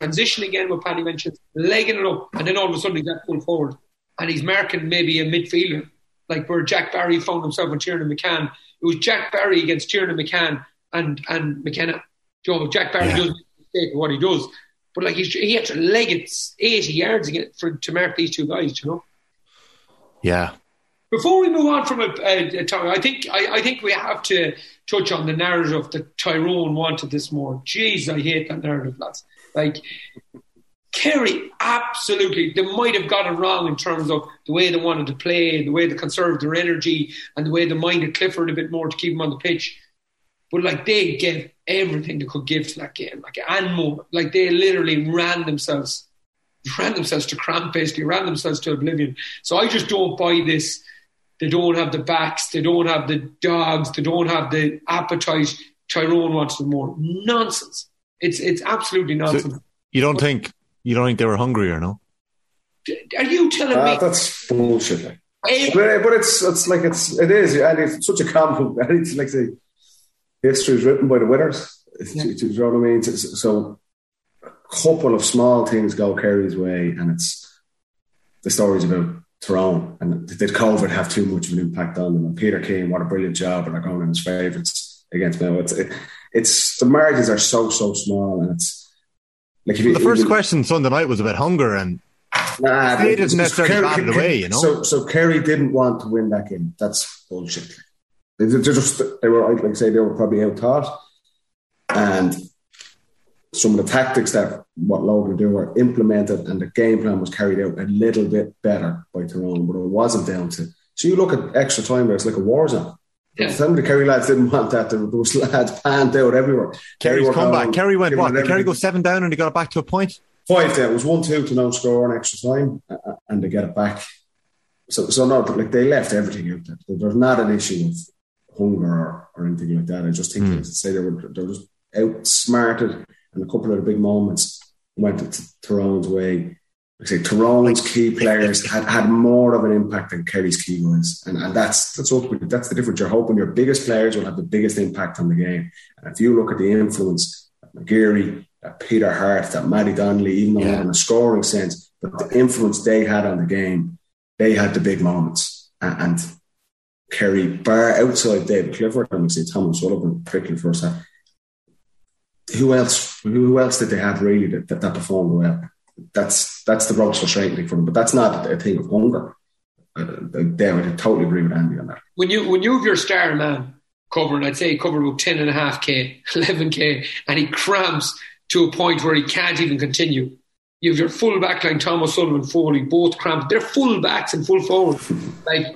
transition again. What Paddy mentioned, legging it up, and then all of a sudden he's at full forward, and he's marking maybe a midfielder, like where Jack Barry found himself with Tiernan McCann. It was Jack Barry against Tiernan McCann and and McKenna. Joe, Jack Barry Yeah. does mistake what he does, but like he's, he had to leg it eighty yards again for to mark these two guys. You know. Yeah. Before we move on from a, a Ty- I think I, I think we have to touch on the narrative that Tyrone wanted this more. Jeez, I hate that narrative, lads. Like Kerry, absolutely, they might have got it wrong in terms of the way they wanted to play, the way they conserved their energy, and the way they minded Clifford a bit more to keep him on the pitch. But like they gave everything they could give to that game, like and more. Like they literally ran themselves, ran themselves to cramp, basically ran themselves to oblivion. So I just don't buy this. They don't have the backs, they don't have the dogs, they don't have the appetite. Tyrone wants them more. Nonsense. It's it's absolutely nonsense. You don't think you don't think they were hungry or no? Are you telling Ah, me? that's bullshit. Like. Eh, But, but it's it's like it's it is, and it's such a common. And it's like the history is written by the winners. It's, Yeah. it's- you know what I mean? It's- so a couple of small things go Kerry's way, and it's the stories about Tyrone and did COVID have too much of an impact on them? And Peter Keane, what a brilliant job, and they're going in his favourites against Mayo. It's it, it's the margins are so so small, and it's like if you, The first you- question Sunday night was about hunger and Nah, They didn't necessarily Kerry- bat it away, you know? So, so Kerry didn't want to win that game. That's bullshit. They, they just they were like I say they were probably out thought, and some of the tactics that what Logan do were implemented, and the game plan was carried out a little bit better by Tyrone, but it wasn't down to. So you look at extra time there; it's like a war zone. Yeah. Some of the Kerry lads didn't want that. There was lads panned out everywhere. Kerry's were comeback. going- Kerry went giving what? Did Kerry everything. go seven down and he got it back to a point? Five down. It was one two to no score in extra time, and they get it back. So, so no, like they left everything out there. There- There's not an issue of hunger or, or anything like that. I just think Mm. they say they were they were just outsmarted, and a couple of the big moments went to Tyrone's way. Like I say, Tyrone's key players had, had more of an impact than Kerry's key ones, and and that's that's ultimately that's the difference. You're hoping your biggest players will have the biggest impact on the game, and if you look at the influence that McGeary, that Peter Harte, that Matty Donnelly, even though Yeah. not in a scoring sense, but the influence they had on the game, they had the big moments, and, and Kerry bar outside David Clifford and say Thomas Sullivan, particularly first half. Who else? Who else did they have really that, that, that performed well? That's that's the most frustrating thing for them. But that's not a thing of hunger. Uh, they, I totally agree with Andy on that. when you when you have your star man covering, I'd say he covered about ten and a half k, eleven k, and he cramps to a point where he can't even continue. You have your full back line, Thomas Sullivan, Foley, both cramped. They're full backs and full forward. like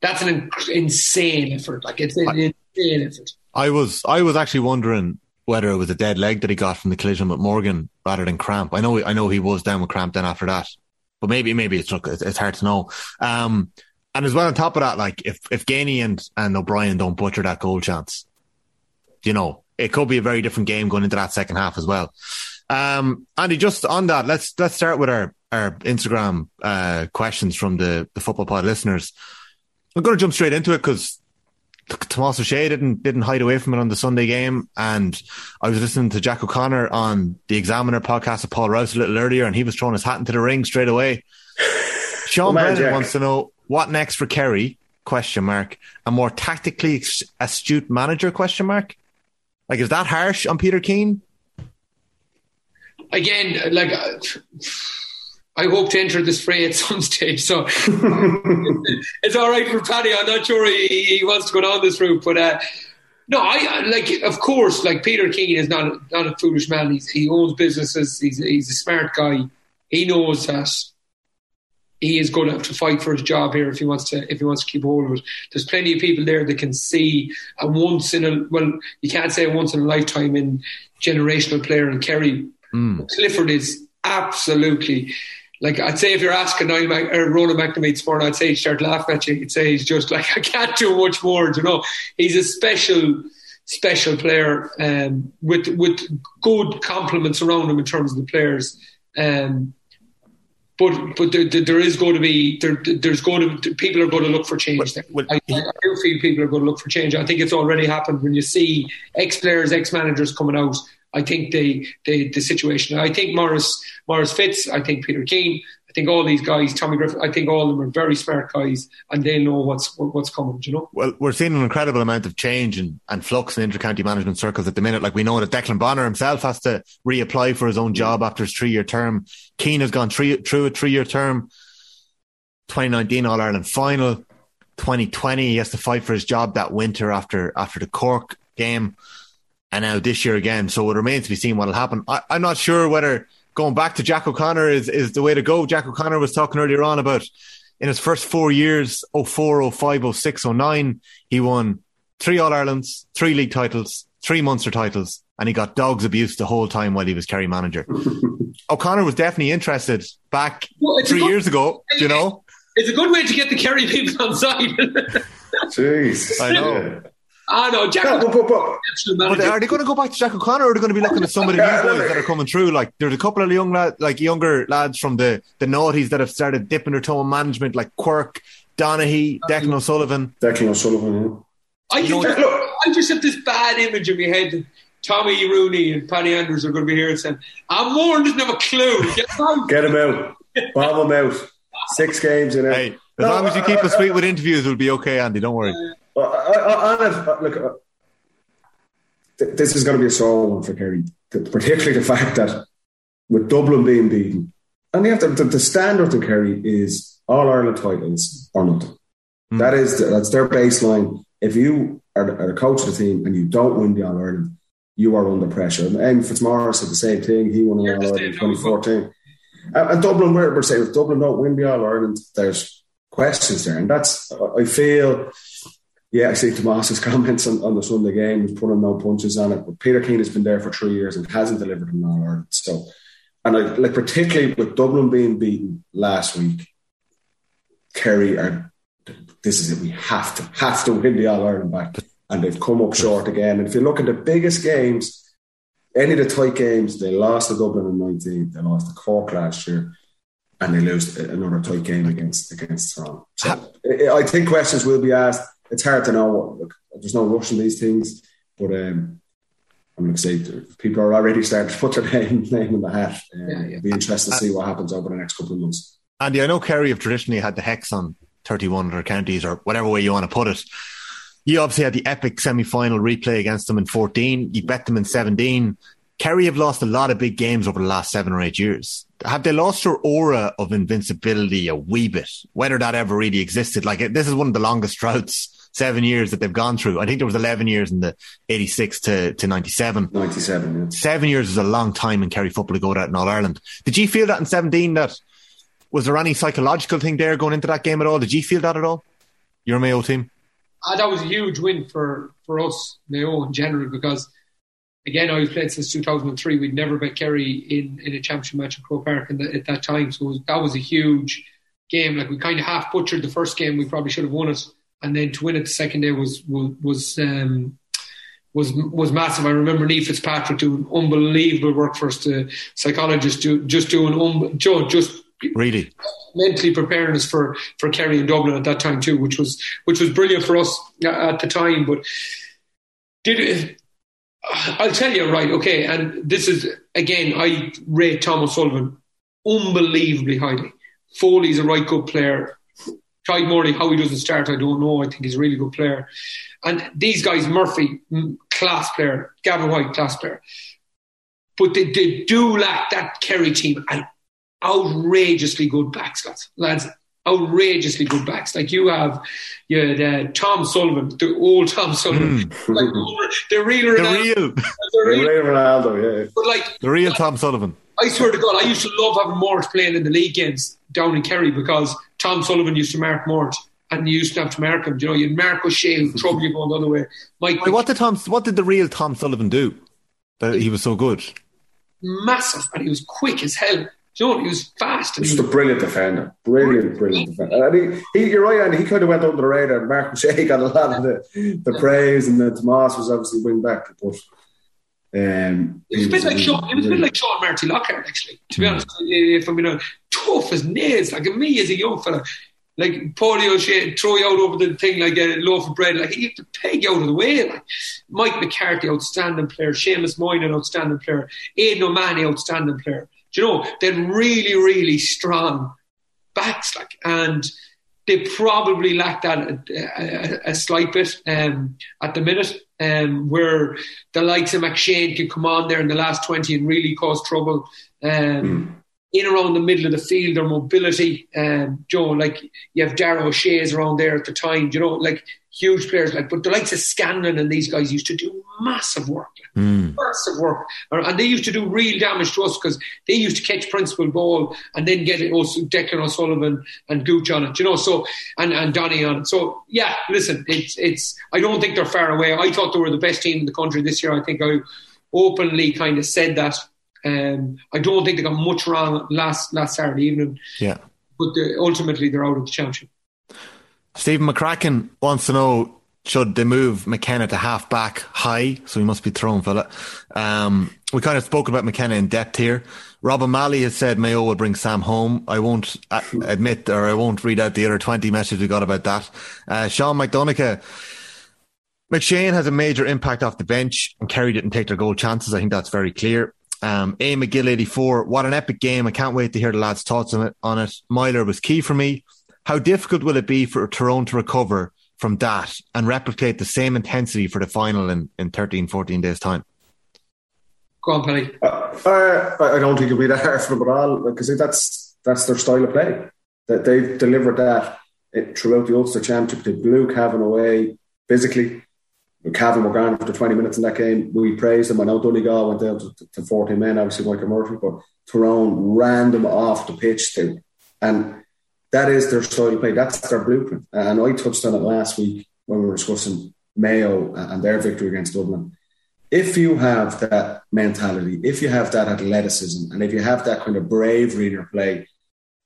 that's an in- insane effort. Like it's an insane effort. I was I was actually wondering whether it was a dead leg that he got from the collision with Morgan rather than cramp. I know I know he was down with cramp then after that, but maybe maybe it's look it's, hard to know. Um, and as well on top of that, like if if Geaney and and O'Brien don't butcher that goal chance, you know it could be a very different game going into that second half as well. Um, Andy, just on that, let's let's start with our our Instagram uh, questions from the the football pod listeners. I'm going to jump straight into it because Tomás Ó Sé didn't didn't hide away from it on the Sunday game, and I was listening to Jack O'Connor on the Examiner podcast of Paul Rouse a little earlier, and he was throwing his hat into the ring straight away. Sean well, Brennan wants to know what next for Kerry? Question mark. A more tactically astute manager? Question mark. Like, is that harsh on Peter Keane? Again, like. Uh, I hope to enter this fray at some stage. So it's all right for Paddy. I'm not sure he, he wants to go down this route, but uh, no, I like. Of course, like Peter Keane is not not a foolish man. He's, he owns businesses. He's he's a smart guy. He knows that he is going to have to fight for his job here if he wants to if he wants to keep hold of it. There's plenty of people there that can see a once in a well, you can't say a once in a lifetime in generational player and Kerry. Mm. Clifford is absolutely like I'd say if you're asking Niall Mac- or Ronan McNamee this morning, I'd say he'd start laughing at you. He'd say he's just like I can't do much more. You know, he's a special, special player um, with with good complements around him in terms of the players. Um, but but there, there is going to be there, there's going to people are going to look for change there. I, I, do feel people are going to look for change. I think it's already happened when you see ex players, ex managers coming out I think the the, the situation. I think Maurice Maurice Fitz. I think Peter Keane. I think all these guys, Tommy Griffin. I think all of them are very smart guys, and they know what's what's coming. You know. Well, we're seeing an incredible amount of change and, and flux in intercounty management circles at the minute. Like we know that Declan Bonner himself has to reapply for his own mm. job after his three year term. Keane has gone three, through a three year term. 2019 All Ireland final. 2020 he has to fight for his job that winter after after the Cork game and now this year again. So it remains to be seen what will happen. I, am not sure whether going back to Jack O'Connor is, is the way to go. Jack O'Connor was talking earlier on about in his first four years 04, 05, 06, 09, he won three All Irelands, three league titles, three Munster titles, and he got dogs abuse the whole time while he was Kerry manager. O'Connor was definitely interested back well, three good, years ago, you know? It's a good way to get the Kerry people on side. Jeez. I know. I know, Jack. No, but, but, but, are they going to go back to Jack O'Connor, or are they going to be looking at some of the new boys that are coming through? Like there's a couple of young lad, like younger lads from the the noughties that have started dipping their toe in management, like Quirk, Donaghy, Declan O'Sullivan. Declan O'Sullivan. Yeah. I, you just, look, I just have this bad image in my head. That Tommy Rooney and Paddy Andrews are going to be here and saying, "I'm Warren doesn't have a clue. Get him out. Get him out. Bob him out. Six games in it. Hey, as no, long as you keep us sweet with interviews, we'll be okay, Andy. Don't worry. Uh, I, I, I, look, uh, this is going to be a sore one for Kerry, particularly the fact that with Dublin being beaten, and you have to, the, the standard in Kerry is all Ireland titles or nothing. Mm. That is the, that's their baseline. If you are the, are the, coach of the team and you don't win the All Ireland, you are under pressure. And Eamon Fitzmaurice said the same thing. He won the All Ireland in 2014. And, and Dublin, we're, we're saying if Dublin don't win the All Ireland, there's questions there, and that's I feel yeah, I see Tomas's comments on, on the Sunday game. He's putting no punches on it. But Peter Keane has been there for three years and hasn't delivered in All Ireland. So, and I, like particularly with Dublin being beaten last week, Kerry are. This is it. We have to have to win the All Ireland back, and they've come up short again. And if you look at the biggest games, any of the tight games, they lost to Dublin in nineteen. They lost to Cork last year and they lose another tight game against against Toronto. So I think questions will be asked it's hard to know. Look, there's no rush in these things, but um, I'm excited. people are already starting to put their name, name in the hat. Um, yeah, yeah. It'll be interesting to see what happens over the next couple of months. Andy, I know Kerry have traditionally had the hex on 31 of their counties, or whatever way you want to put it. You obviously had the epic semi-final replay against them in 14. You bet them in 17. Kerry have lost a lot of big games over the last seven or eight years. Have they lost their aura of invincibility a wee bit? Whether that ever really existed, like this is one of the longest droughts seven years that they've gone through. I think there was 11 years in the 86 to, to 97. 97, yeah. Seven years is a long time in Kerry football to go that in All Ireland. Did you feel that in 17 that was there any psychological thing there going into that game at all? Did you feel that at all? Your Mayo team? Uh, that was a huge win for, for us, Mayo in general, because again, I've playing since 2003. We'd never bet Kerry in, in a championship match at Croke Park the, at that time. So was, that was a huge game. Like we kind of half butchered the first game. We probably should have won it and then to win it the second day was was was um, was was massive. I remember Niamh Fitzpatrick doing unbelievable work for us. The psychologist do, just doing um, Joe just really mentally preparing us for for Kerry and Dublin at that time too, which was which was brilliant for us at the time. But did it, I'll tell you right, okay, and this is again I rate Thomas Sullivan unbelievably highly. Foley's a right good player. Tadhg Morley, how he doesn't start, I don't know. I think he's a really good player. And these guys, Murphy, mm, class player, Gavin White, class player. But they, they do lack that Kerry team and outrageously good backs, lads outrageously good backs. Like you have, you had, uh, Tom Sullivan, the old Tom Sullivan, mm. like the real Ronaldo. The real, the real, the real Ronaldo, yeah. But like the real like, Tom Sullivan. I swear to God, I used to love having Mort playing in the league games down in Kerry because Tom Sullivan used to mark Mort and you used to have to mark him. You know, you'd mark O'Shea who trouble you going the other way. Mike, Wait, what did Tom? What did the real Tom Sullivan do that he was so good? Massive, and he was quick as hell. You know, he was fast. Just a brilliant defender. Brilliant, brilliant defender. And he, he, you're right, and he kind of went under the radar. Marc Ó Sé got a lot of the, the yeah. praise, and then Tomas was obviously wing back. But um, it was a bit like Sean. It was a bit like Sean Marty Lockhart, actually. To be mm. honest, if I'm you know, tough as nails, like me as a young fella. Like Paidí Ó Sé throw you out over the thing like a loaf of bread. Like he have to peg you out of the way. Like Mike McCarthy, outstanding player. Seamus Moynihan, outstanding player. Aidan O'Mahony, outstanding player. You know they're really, really strong backs. Like and they probably lack that a, a, a slight bit um, at the minute, um, where the likes of McShane can come on there in the last 20 and really cause trouble. Um, mm. In around the middle of the field, their mobility, um, Joe, like you have Darragh Ó Sé's around there at the time, you know, like huge players like, but the likes of Scanlon and these guys used to do massive work, like, mm. massive work, and they used to do real damage to us because they used to catch principal ball and then get it also Declan O'Sullivan and Gooch on it, you know. So and and Donny on it. So yeah, listen, it's it's. I don't think they're far away. I thought they were the best team in the country this year. I think I openly kind of said that. Um, I don't think they got much wrong last last Saturday evening. Yeah, but ultimately they're out of the championship. Stephen McCracken wants to know should they move McKenna to half back high? So he must be thrown fella. Um, we kind of spoke about McKenna in depth here. Rob O'Malley has said Mayo will bring Sam home. I won't admit or I won't read out the other 20 messages we got about that. Uh, Sean McDonough, McShane has a major impact off the bench and Kerry didn't take their goal chances. I think that's very clear. Um, A. McGill 84. What an epic game. I can't wait to hear the lads' thoughts on it. On it. Meyler was key for me. How difficult will it be for Tyrone to recover from that and replicate the same intensity for the final in, in 13, 14 days' time? Go on, Penny. Uh, uh, I don't think it'll be that hard for them at all because that's that's their style of play. That they've delivered that throughout the Ulster Championship. They blew Cavan away physically. Cavan were after 20 minutes in that game. We praised them. I know Donegal went down to, to 40 men, obviously Michael Murphy, but Tyrone ran them off the pitch too. And that is their style of play. That's their blueprint. And I touched on it last week when we were discussing Mayo and their victory against Dublin. If you have that mentality, if you have that athleticism, and if you have that kind of bravery in your play,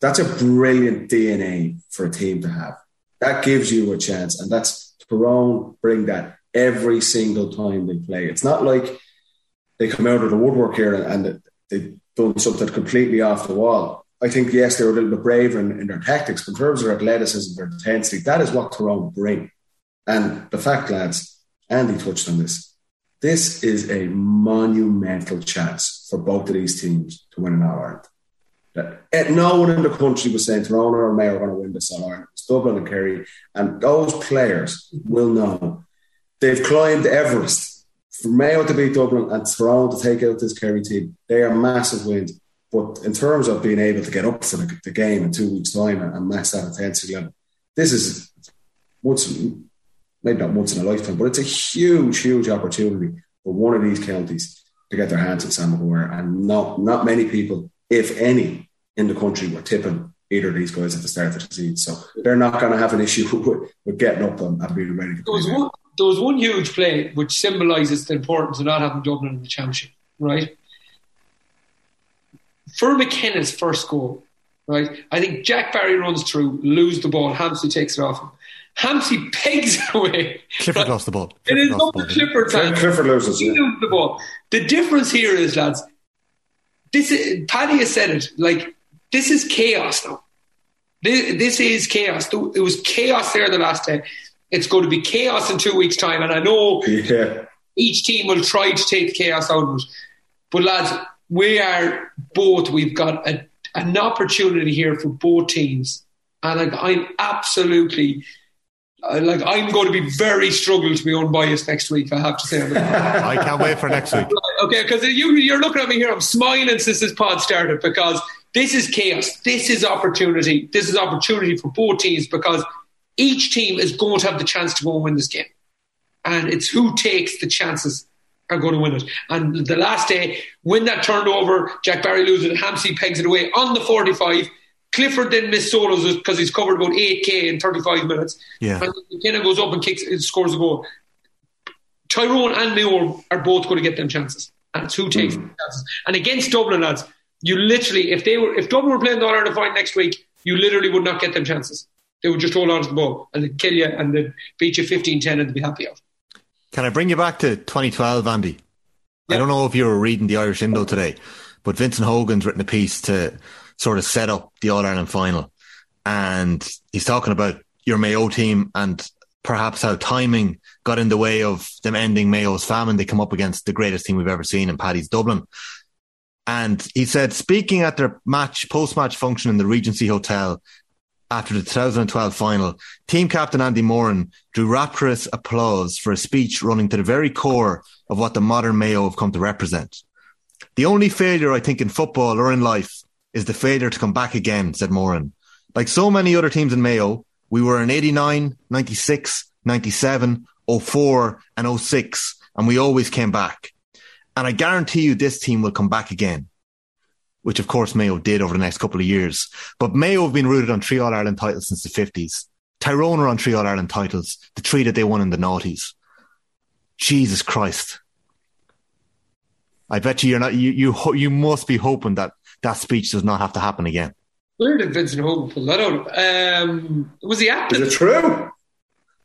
that's a brilliant DNA for a team to have. That gives you a chance. And that's Tyrone bring that every single time they play. It's not like they come out of the woodwork here and they've done something completely off the wall. I think yes, they were a little bit braver in, in their tactics, but in terms of their athleticism, their intensity, that is what Tyrone bring. And the fact, lads, Andy touched on this. This is a monumental chance for both of these teams to win an All Ireland. That eh, no one in the country was saying Tyrone or Mayo are going to win this All Ireland. It's Dublin and Kerry, and those players will know they've climbed Everest. For Mayo to beat Dublin and Tyrone to take out this Kerry team, they are massive wins. But in terms of being able to get up for the, the game in two weeks' time and, and match that intensity level, this is once, maybe not once in a lifetime, but it's a huge, huge opportunity for one of these counties to get their hands on Sam Maguire. And not, not many people, if any, in the country were tipping either of these guys at the start of the season. So they're not going to have an issue with, with getting up and, and being ready to there was, one, there was one huge play which symbolises the importance of not having Dublin in the championship, right? for McKenna's first goal, right? I think Jack Barry runs through, lose the ball, Hampsey takes it off him. Hampsey pegs it away. Clifford right? lost the ball. Clifford it is not the Clifford time. Clifford loses. He loses the ball. The difference here is, lads, this is, Paddy has said it, like, this is chaos now. This, this is chaos. It was chaos there the last day. It's going to be chaos in two weeks' time, and I know Yeah. each team will try to take the chaos out of it. But lads, we are both. We've got a, an opportunity here for both teams, and like I'm absolutely. uh, Like I'm going to be very struggle to be unbiased next week. I have to say. I can't wait for next week. Okay, because you, you're looking at me here. I'm smiling since this pod started because this is chaos. This is opportunity. This is opportunity for both teams because each team is going to have the chance to go and win this game. And it's who takes the chances are going to win it. And the last day, when that turned over, Jack Barry loses it, Hampsey pegs it away on the 45. Clifford then missed solos because he's covered about 8K in 35 minutes. Yeah. And McKenna goes up and kicks, and scores a goal. Tyrone and Mayo are both going to get them chances. And it's who takes mm. the chances. And against Dublin, lads, you literally, if they were, if Dublin were playing the All Ireland final next week, you literally would not get them chances. They would just hold on to the ball and they'd kill you and they'd beat you 15 10 and they'd be happy out. Can I bring you back to 2012, Andy? I don't know if you were reading the Irish Indo today, but Vincent Hogan's written a piece to sort of set up the All Ireland final. And he's talking about your Mayo team and perhaps how timing got in the way of them ending Mayo's famine. They come up against the greatest team we've ever seen in Paddy's Dublin. And he said, speaking at their match, post match function in the Regency Hotel after the 2012 final, team captain Andy Moran drew rapturous applause for a speech running to the very core of what the modern Mayo have come to represent. The only failure, I think, in football or in life is the failure to come back again, said Moran. Like so many other teams in Mayo, we were in 89, 96, 97, 04, and 06, and we always came back. And I guarantee you this team will come back again which of course Mayo did over the next couple of years. But Mayo have been rooted on three All Ireland titles since the 50s. Tyrone are on three All Ireland titles, the three that they won in the noughties. Jesus Christ. I bet you you're not, you, you, you must be hoping that that speech does not have to happen again. Where did Vincent Hogan pull that out of? Um, was he at Is it true?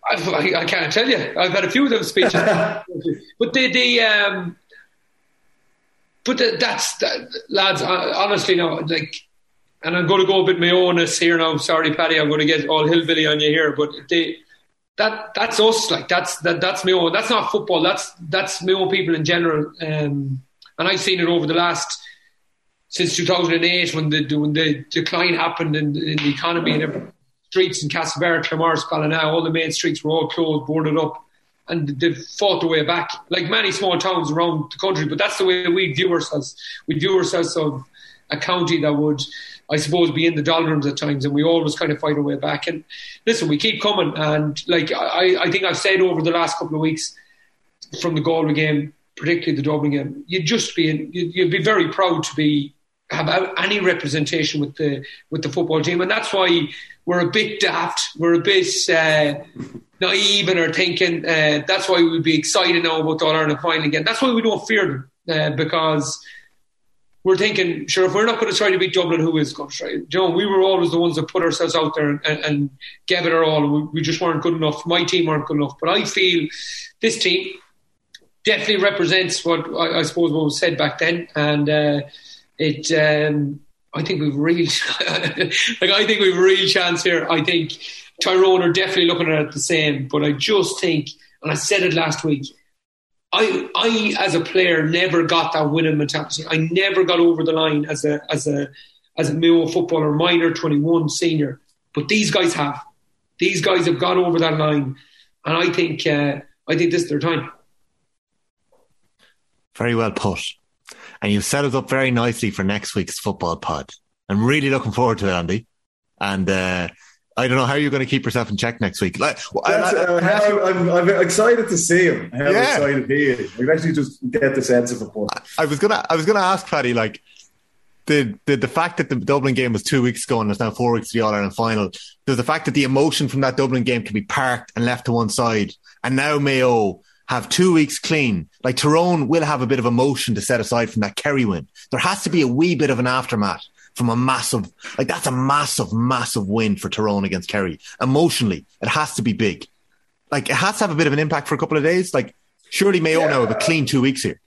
I, I, I can't tell you. I've had a few of those speeches, but the the um, but the, that's that, lads. uh, Honestly, no, like, and I'm going to go a bit my owness here now. Sorry, Paddy, I'm going to get all hillbilly on you here, but they that that's us. Like that's that that's own. That's not football. That's that's own people in general. Um, and I've seen it over the last since 2008 when the when the decline happened in, in the economy and everything streets in Castlebar, Claremorris, Ballina, all the main streets were all closed, boarded up, and they fought their way back, like many small towns around the country. But that's the way we view ourselves. We view ourselves of a county that would, I suppose, be in the doldrums at times, and we always kind of fight our way back. And listen, we keep coming, and like I, I think I've said over the last couple of weeks, from the Galway game, particularly the Dublin game, you'd just be, in, you'd, you'd be very proud to be have any representation with the with the football team, and that's why we're a bit daft, we're a bit uh, naive in our thinking. Uh, that's why we'd be excited now about the All Ireland final again. That's why we don't fear them uh, because we're thinking, sure, if we're not going to try to beat Dublin, who is going to try? Joe, we were always the ones that put ourselves out there and, and, and gave it our all. We, we just weren't good enough. My team weren't good enough, but I feel this team definitely represents what I, I suppose what was said back then, and uh, it. Um, I think we've real, like I think we've a real chance here. I think Tyrone are definitely looking at it the same, but I just think, and I said it last week, I, I as a player never got that winning mentality. I never got over the line as a as a as a Mayo footballer, minor, twenty one, senior. But these guys have. These guys have got over that line, and I think uh, I think this is their time. Very well put. And you've set us up very nicely for next week's football pod. I'm really looking forward to it, Andy. And uh, I don't know how you're going to keep yourself in check next week. Like, uh, how, I'm, I'm excited to see him. How Yeah. excited he is. I actually just get the sense of it. But I was gonna I was gonna ask Paddy like the, the the fact that the Dublin game was two weeks ago and there's now four weeks to the All Ireland final. There's the fact that the emotion from that Dublin game can be parked and left to one side, and now Mayo have two weeks clean. Like Tyrone will have a bit of emotion to set aside from that Kerry win. There has to be a wee bit of an aftermath from a massive like that's a massive massive win for Tyrone against Kerry. Emotionally, it has to be big. Like it has to have a bit of an impact for a couple of days. Like surely Mayo now have a clean two weeks here.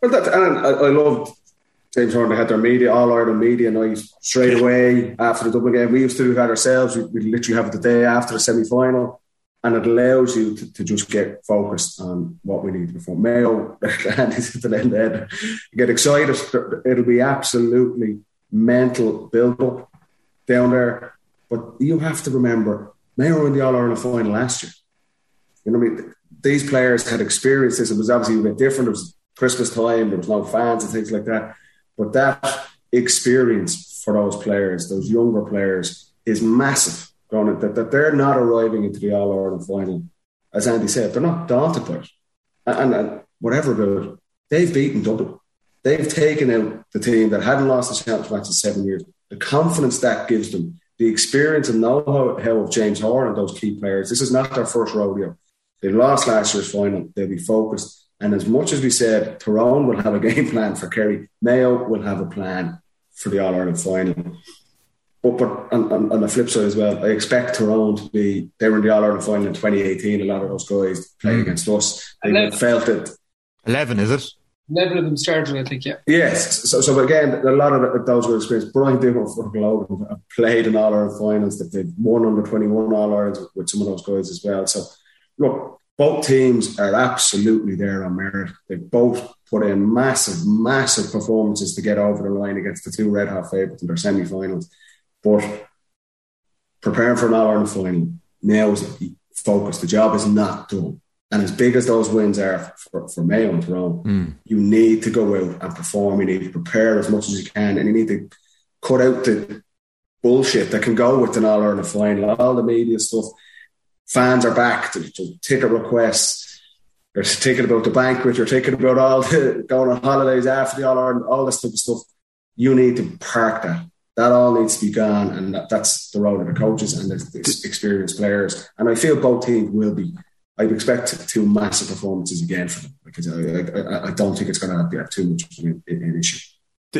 Well, that, and I, I love James Horan, they had their media, all Ireland media night straight away after the Dublin game. We used to do that ourselves. We, we literally have it the day after the semi final, and it allows you to, to, just get focused on what we need to perform. Mayo, and get excited. It'll be absolutely mental build up down there. But you have to remember, Mayo in the All Ireland final last year. You know what I mean? These players had experienced this. It was obviously a bit different. It was Christmas time. There was no fans and things like that. But that experience for those players, those younger players, is massive. Going that, that they're not arriving into the All Ireland final, as Andy said, they're not daunted by it. And, and, whatever about it, they've beaten Dublin. They've taken out the team that hadn't lost a championship match in seven years. The confidence that gives them, the experience and know-how of James Horan and those key players. This is not their first rodeo. They lost last year's final. They'll be focused. And as much as we said Tyrone will have a game plan for Kerry, Mayo will have a plan for the All Ireland final. But, but on, on, on, the flip side as well, I expect Tyrone to be, they were in the All Ireland final in 2018. A lot of those guys played mm. against us. They 11. felt it. 11, is it? 11 of them started, I think, yeah. Yes. So, so again, a lot of those were experienced. Brian Dimmock for Globe have played in All Ireland finals. They've won under 21 All Irelands with some of those guys as well. So, look, both teams are absolutely there on merit. They've both put in massive, massive performances to get over the line against the two red hot favourites in their semi finals. But preparing for an All Ireland final now is focus. The job is not done. And as big as those wins are for, for Mayo and Tyrone, mm. you need to go out and perform. You need to prepare as much as you can, and you need to cut out the bullshit that can go with an All Ireland final, all the media stuff fans are back to, to ticket requests. You're thinking about the banquet. You're thinking about all the going on holidays after the All Ireland, all this type of stuff. You need to park that. That all needs to be gone, and that, that's the role of the coaches and the, the experienced players. And I feel both teams will be. I expect two massive performances again for them because I, I, I don't think it's going to have too much of an, an issue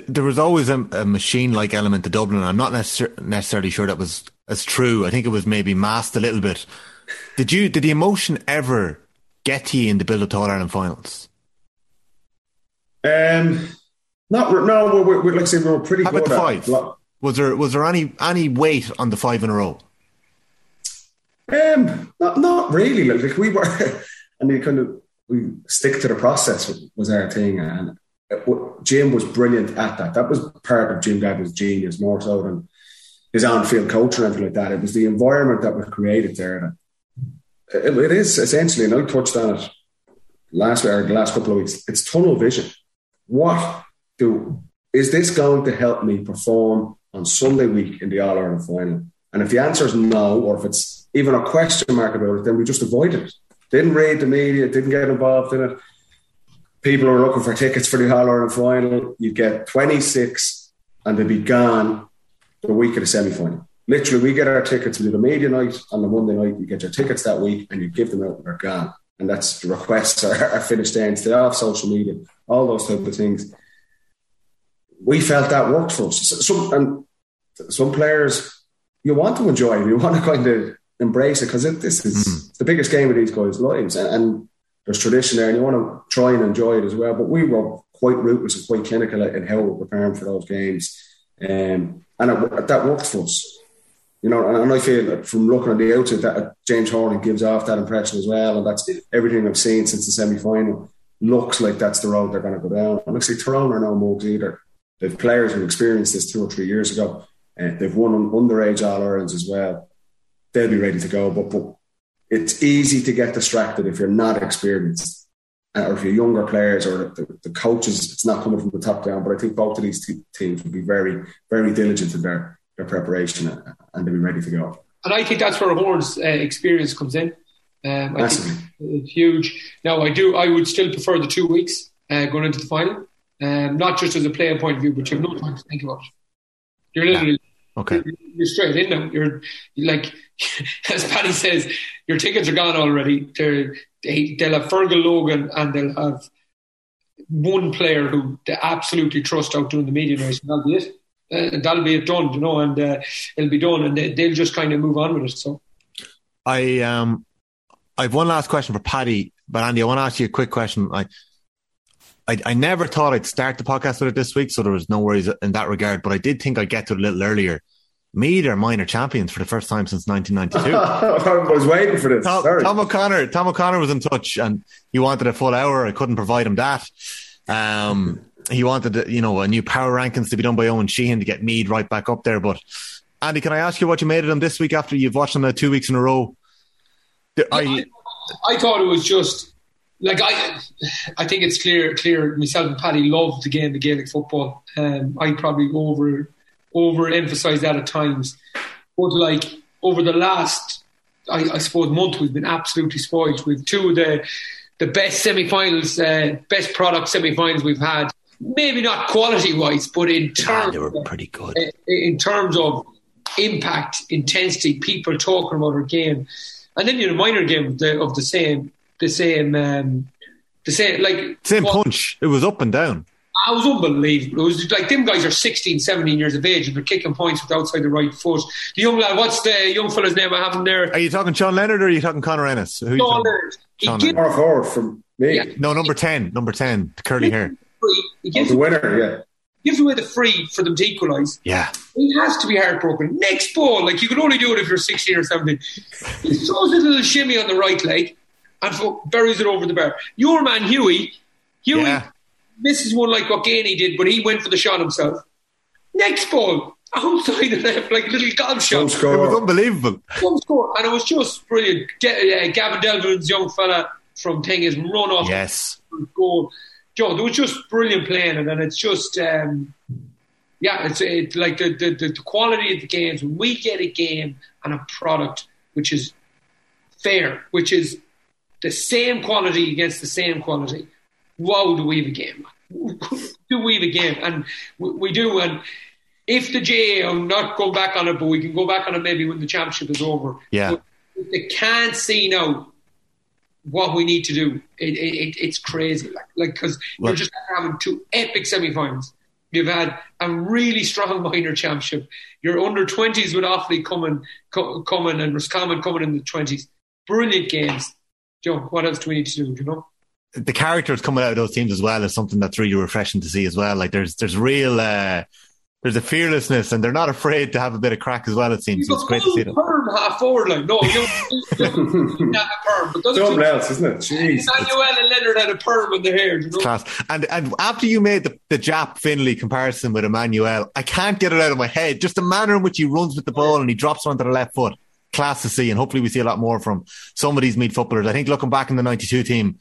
there was always a, a machine-like element to Dublin. I'm not necessar- necessarily sure that was as true. I think it was maybe masked a little bit did you did the emotion ever get to you in the build up to All Ireland finals? Um, not no. We're, we're, like I say, we were pretty. How about the five? Was there was there any any weight on the five in a row? Um, not not really. Like, we were, and we kind of we stick to the process was our thing, and Jim was brilliant at that. That was part of Jim Gavin's genius more so than his on-field coach or anything like that. It was the environment that was created there that it, it is essentially, and I touched on it last or the last couple of weeks. It's tunnel vision. What do is this going to help me perform on Sunday week in the All Ireland final? And if the answer is no, or if it's even a question mark about it, then we just avoided it. Didn't read the media, didn't get involved in it. People are looking for tickets for the All Ireland final. You get 26 and they'll be gone the week of the semi final literally we get our tickets, we do the media night on the Monday night, you get your tickets that week and you give them out and they're gone. And that's the requests are, are finished there instead of social media, all those type of things. We felt that worked for us. Some and some players you want to enjoy, you want to kind of embrace it because this is mm. the biggest game of these guys' lives. And, and, there's tradition there, and you want to try and enjoy it as well. But we were quite ruthless and quite clinical in how we're preparing for those games, um, and it, that worked for us. You know, and, I feel that from looking at the outside that James Horan gives off that impression as well, and that's everything I've seen since the semi final. Looks like that's the road they're going to go down. And looks like Tyrone are no mugs either. They've players who experienced this two or three years ago. Uh, they've won on underage All Irelands as well. They'll be ready to go. But, but it's easy to get distracted if you're not experienced uh, or if you're younger players or the, the, coaches, it's not coming from the top down. But I think both of these t- teams will be very, very diligent in their their preparation and to be ready to go. And I think that's where Horan's uh, experience comes in. Um, I think it's huge. Now, I do. I would still prefer the two weeks uh, going into the final, um, not just as a player point of view, but you have no time to think about it. You're literally. Okay. You're, you're, straight in now. You're, like, as Paddy says, your tickets are gone already. They're, they, they'll have Fergal Logan and they'll have one player who they absolutely trust out doing the media race, and that'll be it uh, that'll be it done, you know, and uh, it'll be done, and they, will just kind of move on with it. So, I um, I have one last question for Paddy, but Andy, I want to ask you a quick question. Like, I, I never thought I'd start the podcast with it this week, so there was no worries in that regard. But I did think I'd get to it a little earlier. Meath are minor champions for the first time since 1992. I was waiting for this. Tom, Tom O'Connor, Tom O'Connor was in touch, and he wanted a full hour. I couldn't provide him that. Um, he wanted, you know, a new power rankings to be done by Owen Sheehan to get Meath right back up there. But Andy, can I ask you what you made of them this week after you've watched them uh, two weeks in a row? I, I, I thought it was just like I. I think it's clear. Clear. Myself and Paddy love the game, the Gaelic football. Um, I probably over overemphasize that at times, but like over the last, I, I suppose, month, we've been absolutely spoiled. We've two of the the best semi-finals, uh, best product semi-finals we've had. Maybe not quality-wise, but in terms they were pretty good. in terms of impact, intensity, people talking about our game, and then you know minor game of the, of the same, the same, um, the same like Same what- punch. It was up and down. I was unbelievable. It was like them guys are 16, 17 years of age and they're kicking points with outside the right foot. The young lad, what's the young fella's name I have him there? Are you talking Sean Leonard or are you talking Connor Ennis? Who are you Sean talking? Leonard. He Sean gives Power forward from me. Yeah. No, number 10. Number 10. The curly hair. free, he Oh, gives, the winner, yeah. gives away the free for them to equalise. Yeah. He has to be heartbroken. Next ball, like you can only do it if you're 16 or 17. He throws a little shimmy on the right leg and fo- buries it over the bar. Your man Huey, Huey Yeah. misses one like what Geaney did, but he went for the shot himself. Next ball, outside the left, like a little golf Some shot. It was unbelievable. One score, and it was just brilliant. Ga- uh, Gavin Devlin's young fella from Thing is run off Yes. the goal. Joe, there was just brilliant playing, and it's just, um, yeah, it's it, like the, the, the, the quality of the games. When we get a game and a product which is fair, which is the same quality against the same quality, wow, do we have a game? do we have a game? And we, we do. And if the GA, I'm not going back on it, but we can go back on it maybe when the championship is over. Yeah. But they can't see now what we need to do, it, it, it, it's crazy. Like, like because Well- you're just having two epic semi-finals. You've had a really strong minor championship. Your under twenties with Offaly coming, co- coming, and Roscommon coming in the twenties. Brilliant games. Joe, what else do we need to do? do You know, the characters coming out of those teams as well is something that's really refreshing to see as well. Like there's there's real uh, there's a fearlessness and they're not afraid to have a bit of crack as well. It seems so it's great to see them. perm half forward line. No, you don't have a perm, but doesn't Something else, isn't it? Jeez. Emmanuel and Leonard had a perm in their hair. You know, Class. And and after you made the, the Jap Finley comparison with Emmanuel, I can't get it out of my head. Just the manner in which he runs with the ball and he drops onto the left foot. Class to see, and hopefully we see a lot more from some of these Meath footballers. I think looking back in the '92 team,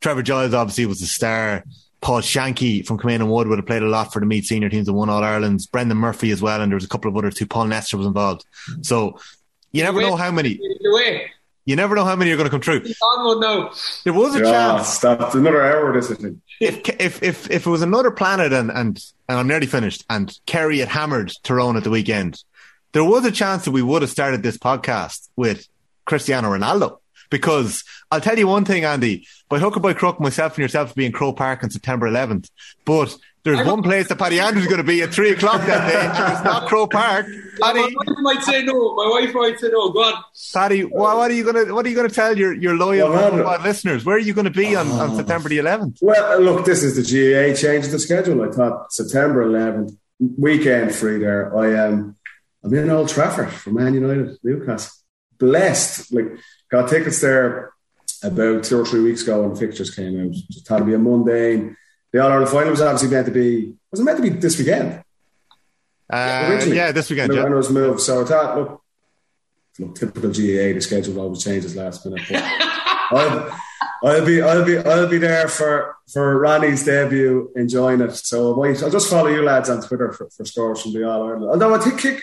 Trevor Giles obviously was the star. Paul Shanky from Command and Wood would have played a lot for the Meath senior teams and won All Ireland's. Brendan Murphy as well, and there was a couple of others too. Paul Nestor was involved. So you never know how many. the way. You never know how many are going to come true. On one now. There was a Yeah, chance That's Another hour, this I think. if if if if it was another planet and and and I'm nearly finished and Kerry had hammered Tyrone at the weekend, there was a chance that we would have started this podcast with Cristiano Ronaldo. Because I'll tell you one thing, Andy, by hook or by crook, myself and yourself will be in Croke Park on September 11th. But there's one place that Paddy Andrews is going to be at three o'clock that day. and It's not Croke Park. My Paddy, wife might say no. My wife might say no. Go on. Paddy, what, what are you going to what are you going to tell your your loyal Well, listeners? Where are you going to be on, on ah. September the 11th? Well, look, this is the GAA change the schedule. I thought September 11th, weekend free there. I am, I'm in Old Trafford for Man United, Newcastle. Blessed. Like, got tickets there about two or three weeks ago when the fixtures came out. Just thought it'd be a mundane. The All Ireland final was obviously meant to be, was it meant to be this weekend? Uh, Originally. yeah, this weekend. And Yeah. it was moved. So I thought, look, look, typical GAA, the schedule always changes last minute. But I'll, I'll be, I'll be, I'll be there for for Ronnie's debut, enjoying it. So I might, I'll just follow you lads on Twitter for, for scores from the All Ireland. Although I think kick,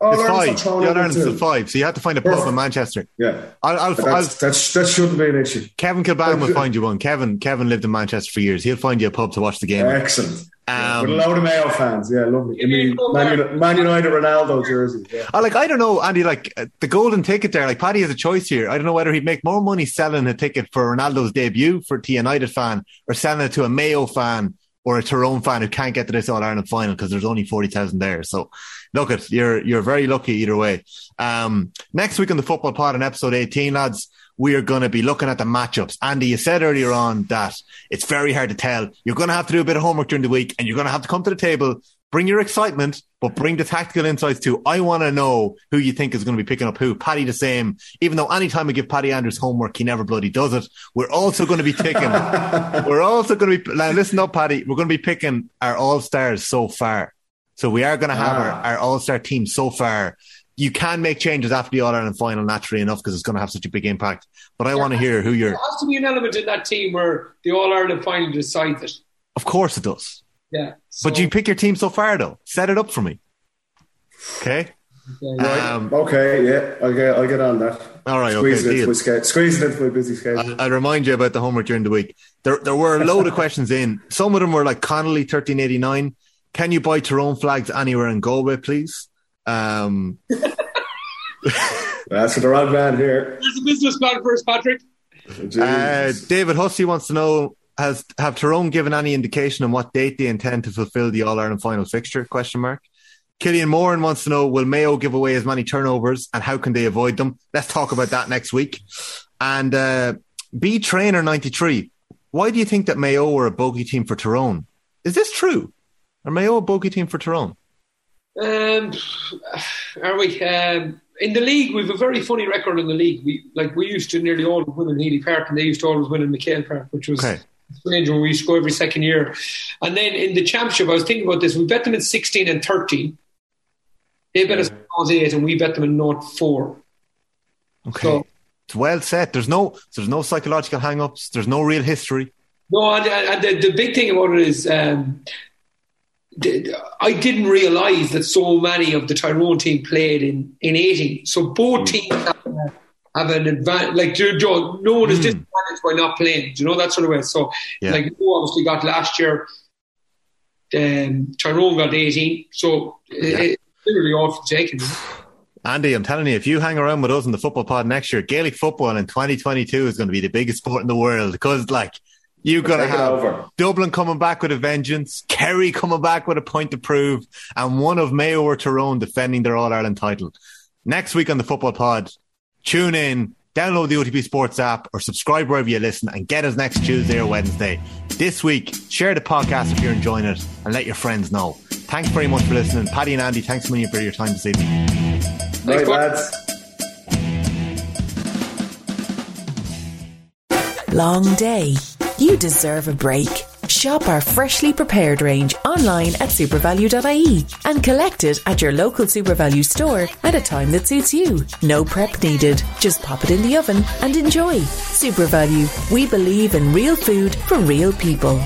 All Ireland's five. The All Ireland's still five. So you have to find a pub in Manchester. Yeah, I'll, I'll, but I'll, that's, that's, that shouldn't be an issue. Kevin Kilbane will find you one. Kevin Kevin lived in Manchester for years. He'll find you a pub to watch the game. Excellent. Um, With a load of Mayo fans, yeah, lovely. I mean, Man, United Ronaldo jersey. Yeah. I like. I don't know, Andy. Like uh, the golden ticket there. Like Paddy has a choice here. I don't know whether he'd make more money selling a ticket for Ronaldo's debut for a United fan, or selling it to a Mayo fan or a Tyrone fan who can't get to this All Ireland final because there's only forty thousand there. So look, at you're you're very lucky either way. Um, next week on the Football Pod in episode eighteen, lads, we are going to be looking at the matchups. Andy, you said earlier on that it's very hard to tell. You're going to have to do a bit of homework during the week and you're going to have to come to the table, bring your excitement, but bring the tactical insights too. I want to know who you think is going to be picking up who. Paddy the same, even though anytime we give Paddy Andrews homework, he never bloody does it. We're also going to be picking, we're also going to be, now listen up, Paddy, we're going to be picking our all stars so far. So we are going to have ah. our, our all star team so far you can make changes after the All Ireland final naturally enough because it's going to have such a big impact. But I yeah, want to hear who you're. There has to be an element in that team where the All Ireland final decides it. Of course it does. Yeah. So. But you pick your team so far though. Set it up for me. Okay. Okay, um, okay yeah, I'll get, I'll get on that. All right, Squeeze okay. It into my Squeeze it into my busy schedule. I, will remind you about the homework during the week. There, there were a load of questions in. Some of them were like Connolly, 1389. Can you buy Tyrone flags anywhere in Galway, please? Um, That's the wrong man here. There's a business plan first, Patrick. Uh, David Hussey wants to know: Has have Tyrone given any indication on what date they intend to fulfil the All Ireland final fixture? Question mark. Killian Moran wants to know: Will Mayo give away as many turnovers, and how can they avoid them? Let's talk about that next week. And uh, B Trainer ninety three. Why do you think that Mayo were a bogey team for Tyrone? Is this true? Are Mayo a bogey team for Tyrone? Um, are we? Um, in the league, we've a very funny record in the league. We like we used to nearly always win in Healy Park, and they used to always win in McHale Park, which was okay. Strange when we used to go every second year. And then in the championship, I was thinking about this. We bet them in sixteen and thirteen. They bet us in eight, and we bet them in not four. Okay, so, it's well set. There's no there's no psychological hang-ups. There's no real history. No, and, and the, the, big thing about it is um, I didn't realise that so many of the Tyrone team played in, in 18. So both mm. teams have, have an advantage. Like, you know, no one is mm. disadvantaged by not playing. Do you know that sort of way? So, yeah. like, you obviously got last year, um, Tyrone got 18. So yeah. it's literally all for taking. Andy, I'm telling you, if you hang around with us in the football pod next year, Gaelic football in 2022 is going to be the biggest sport in the world because, like, you're going to have Dublin coming back with a vengeance, Kerry coming back with a point to prove, and one of Mayo or Tyrone defending their All Ireland title. Next week on the Football Pod, tune in, download the OTB Sports app, or subscribe wherever you listen, and get us next Tuesday or Wednesday. This week, share the podcast if you're enjoying it, and let your friends know. Thanks very much for listening. Paddy and Andy, thanks a million for your time this evening. Right, lads. Long day you deserve a break. Shop our freshly prepared range online at supervalu.ie and collect it at your local SuperValu store at a time that suits you. No prep needed. Just pop it in the oven and enjoy. SuperValu. We believe in real food for real people.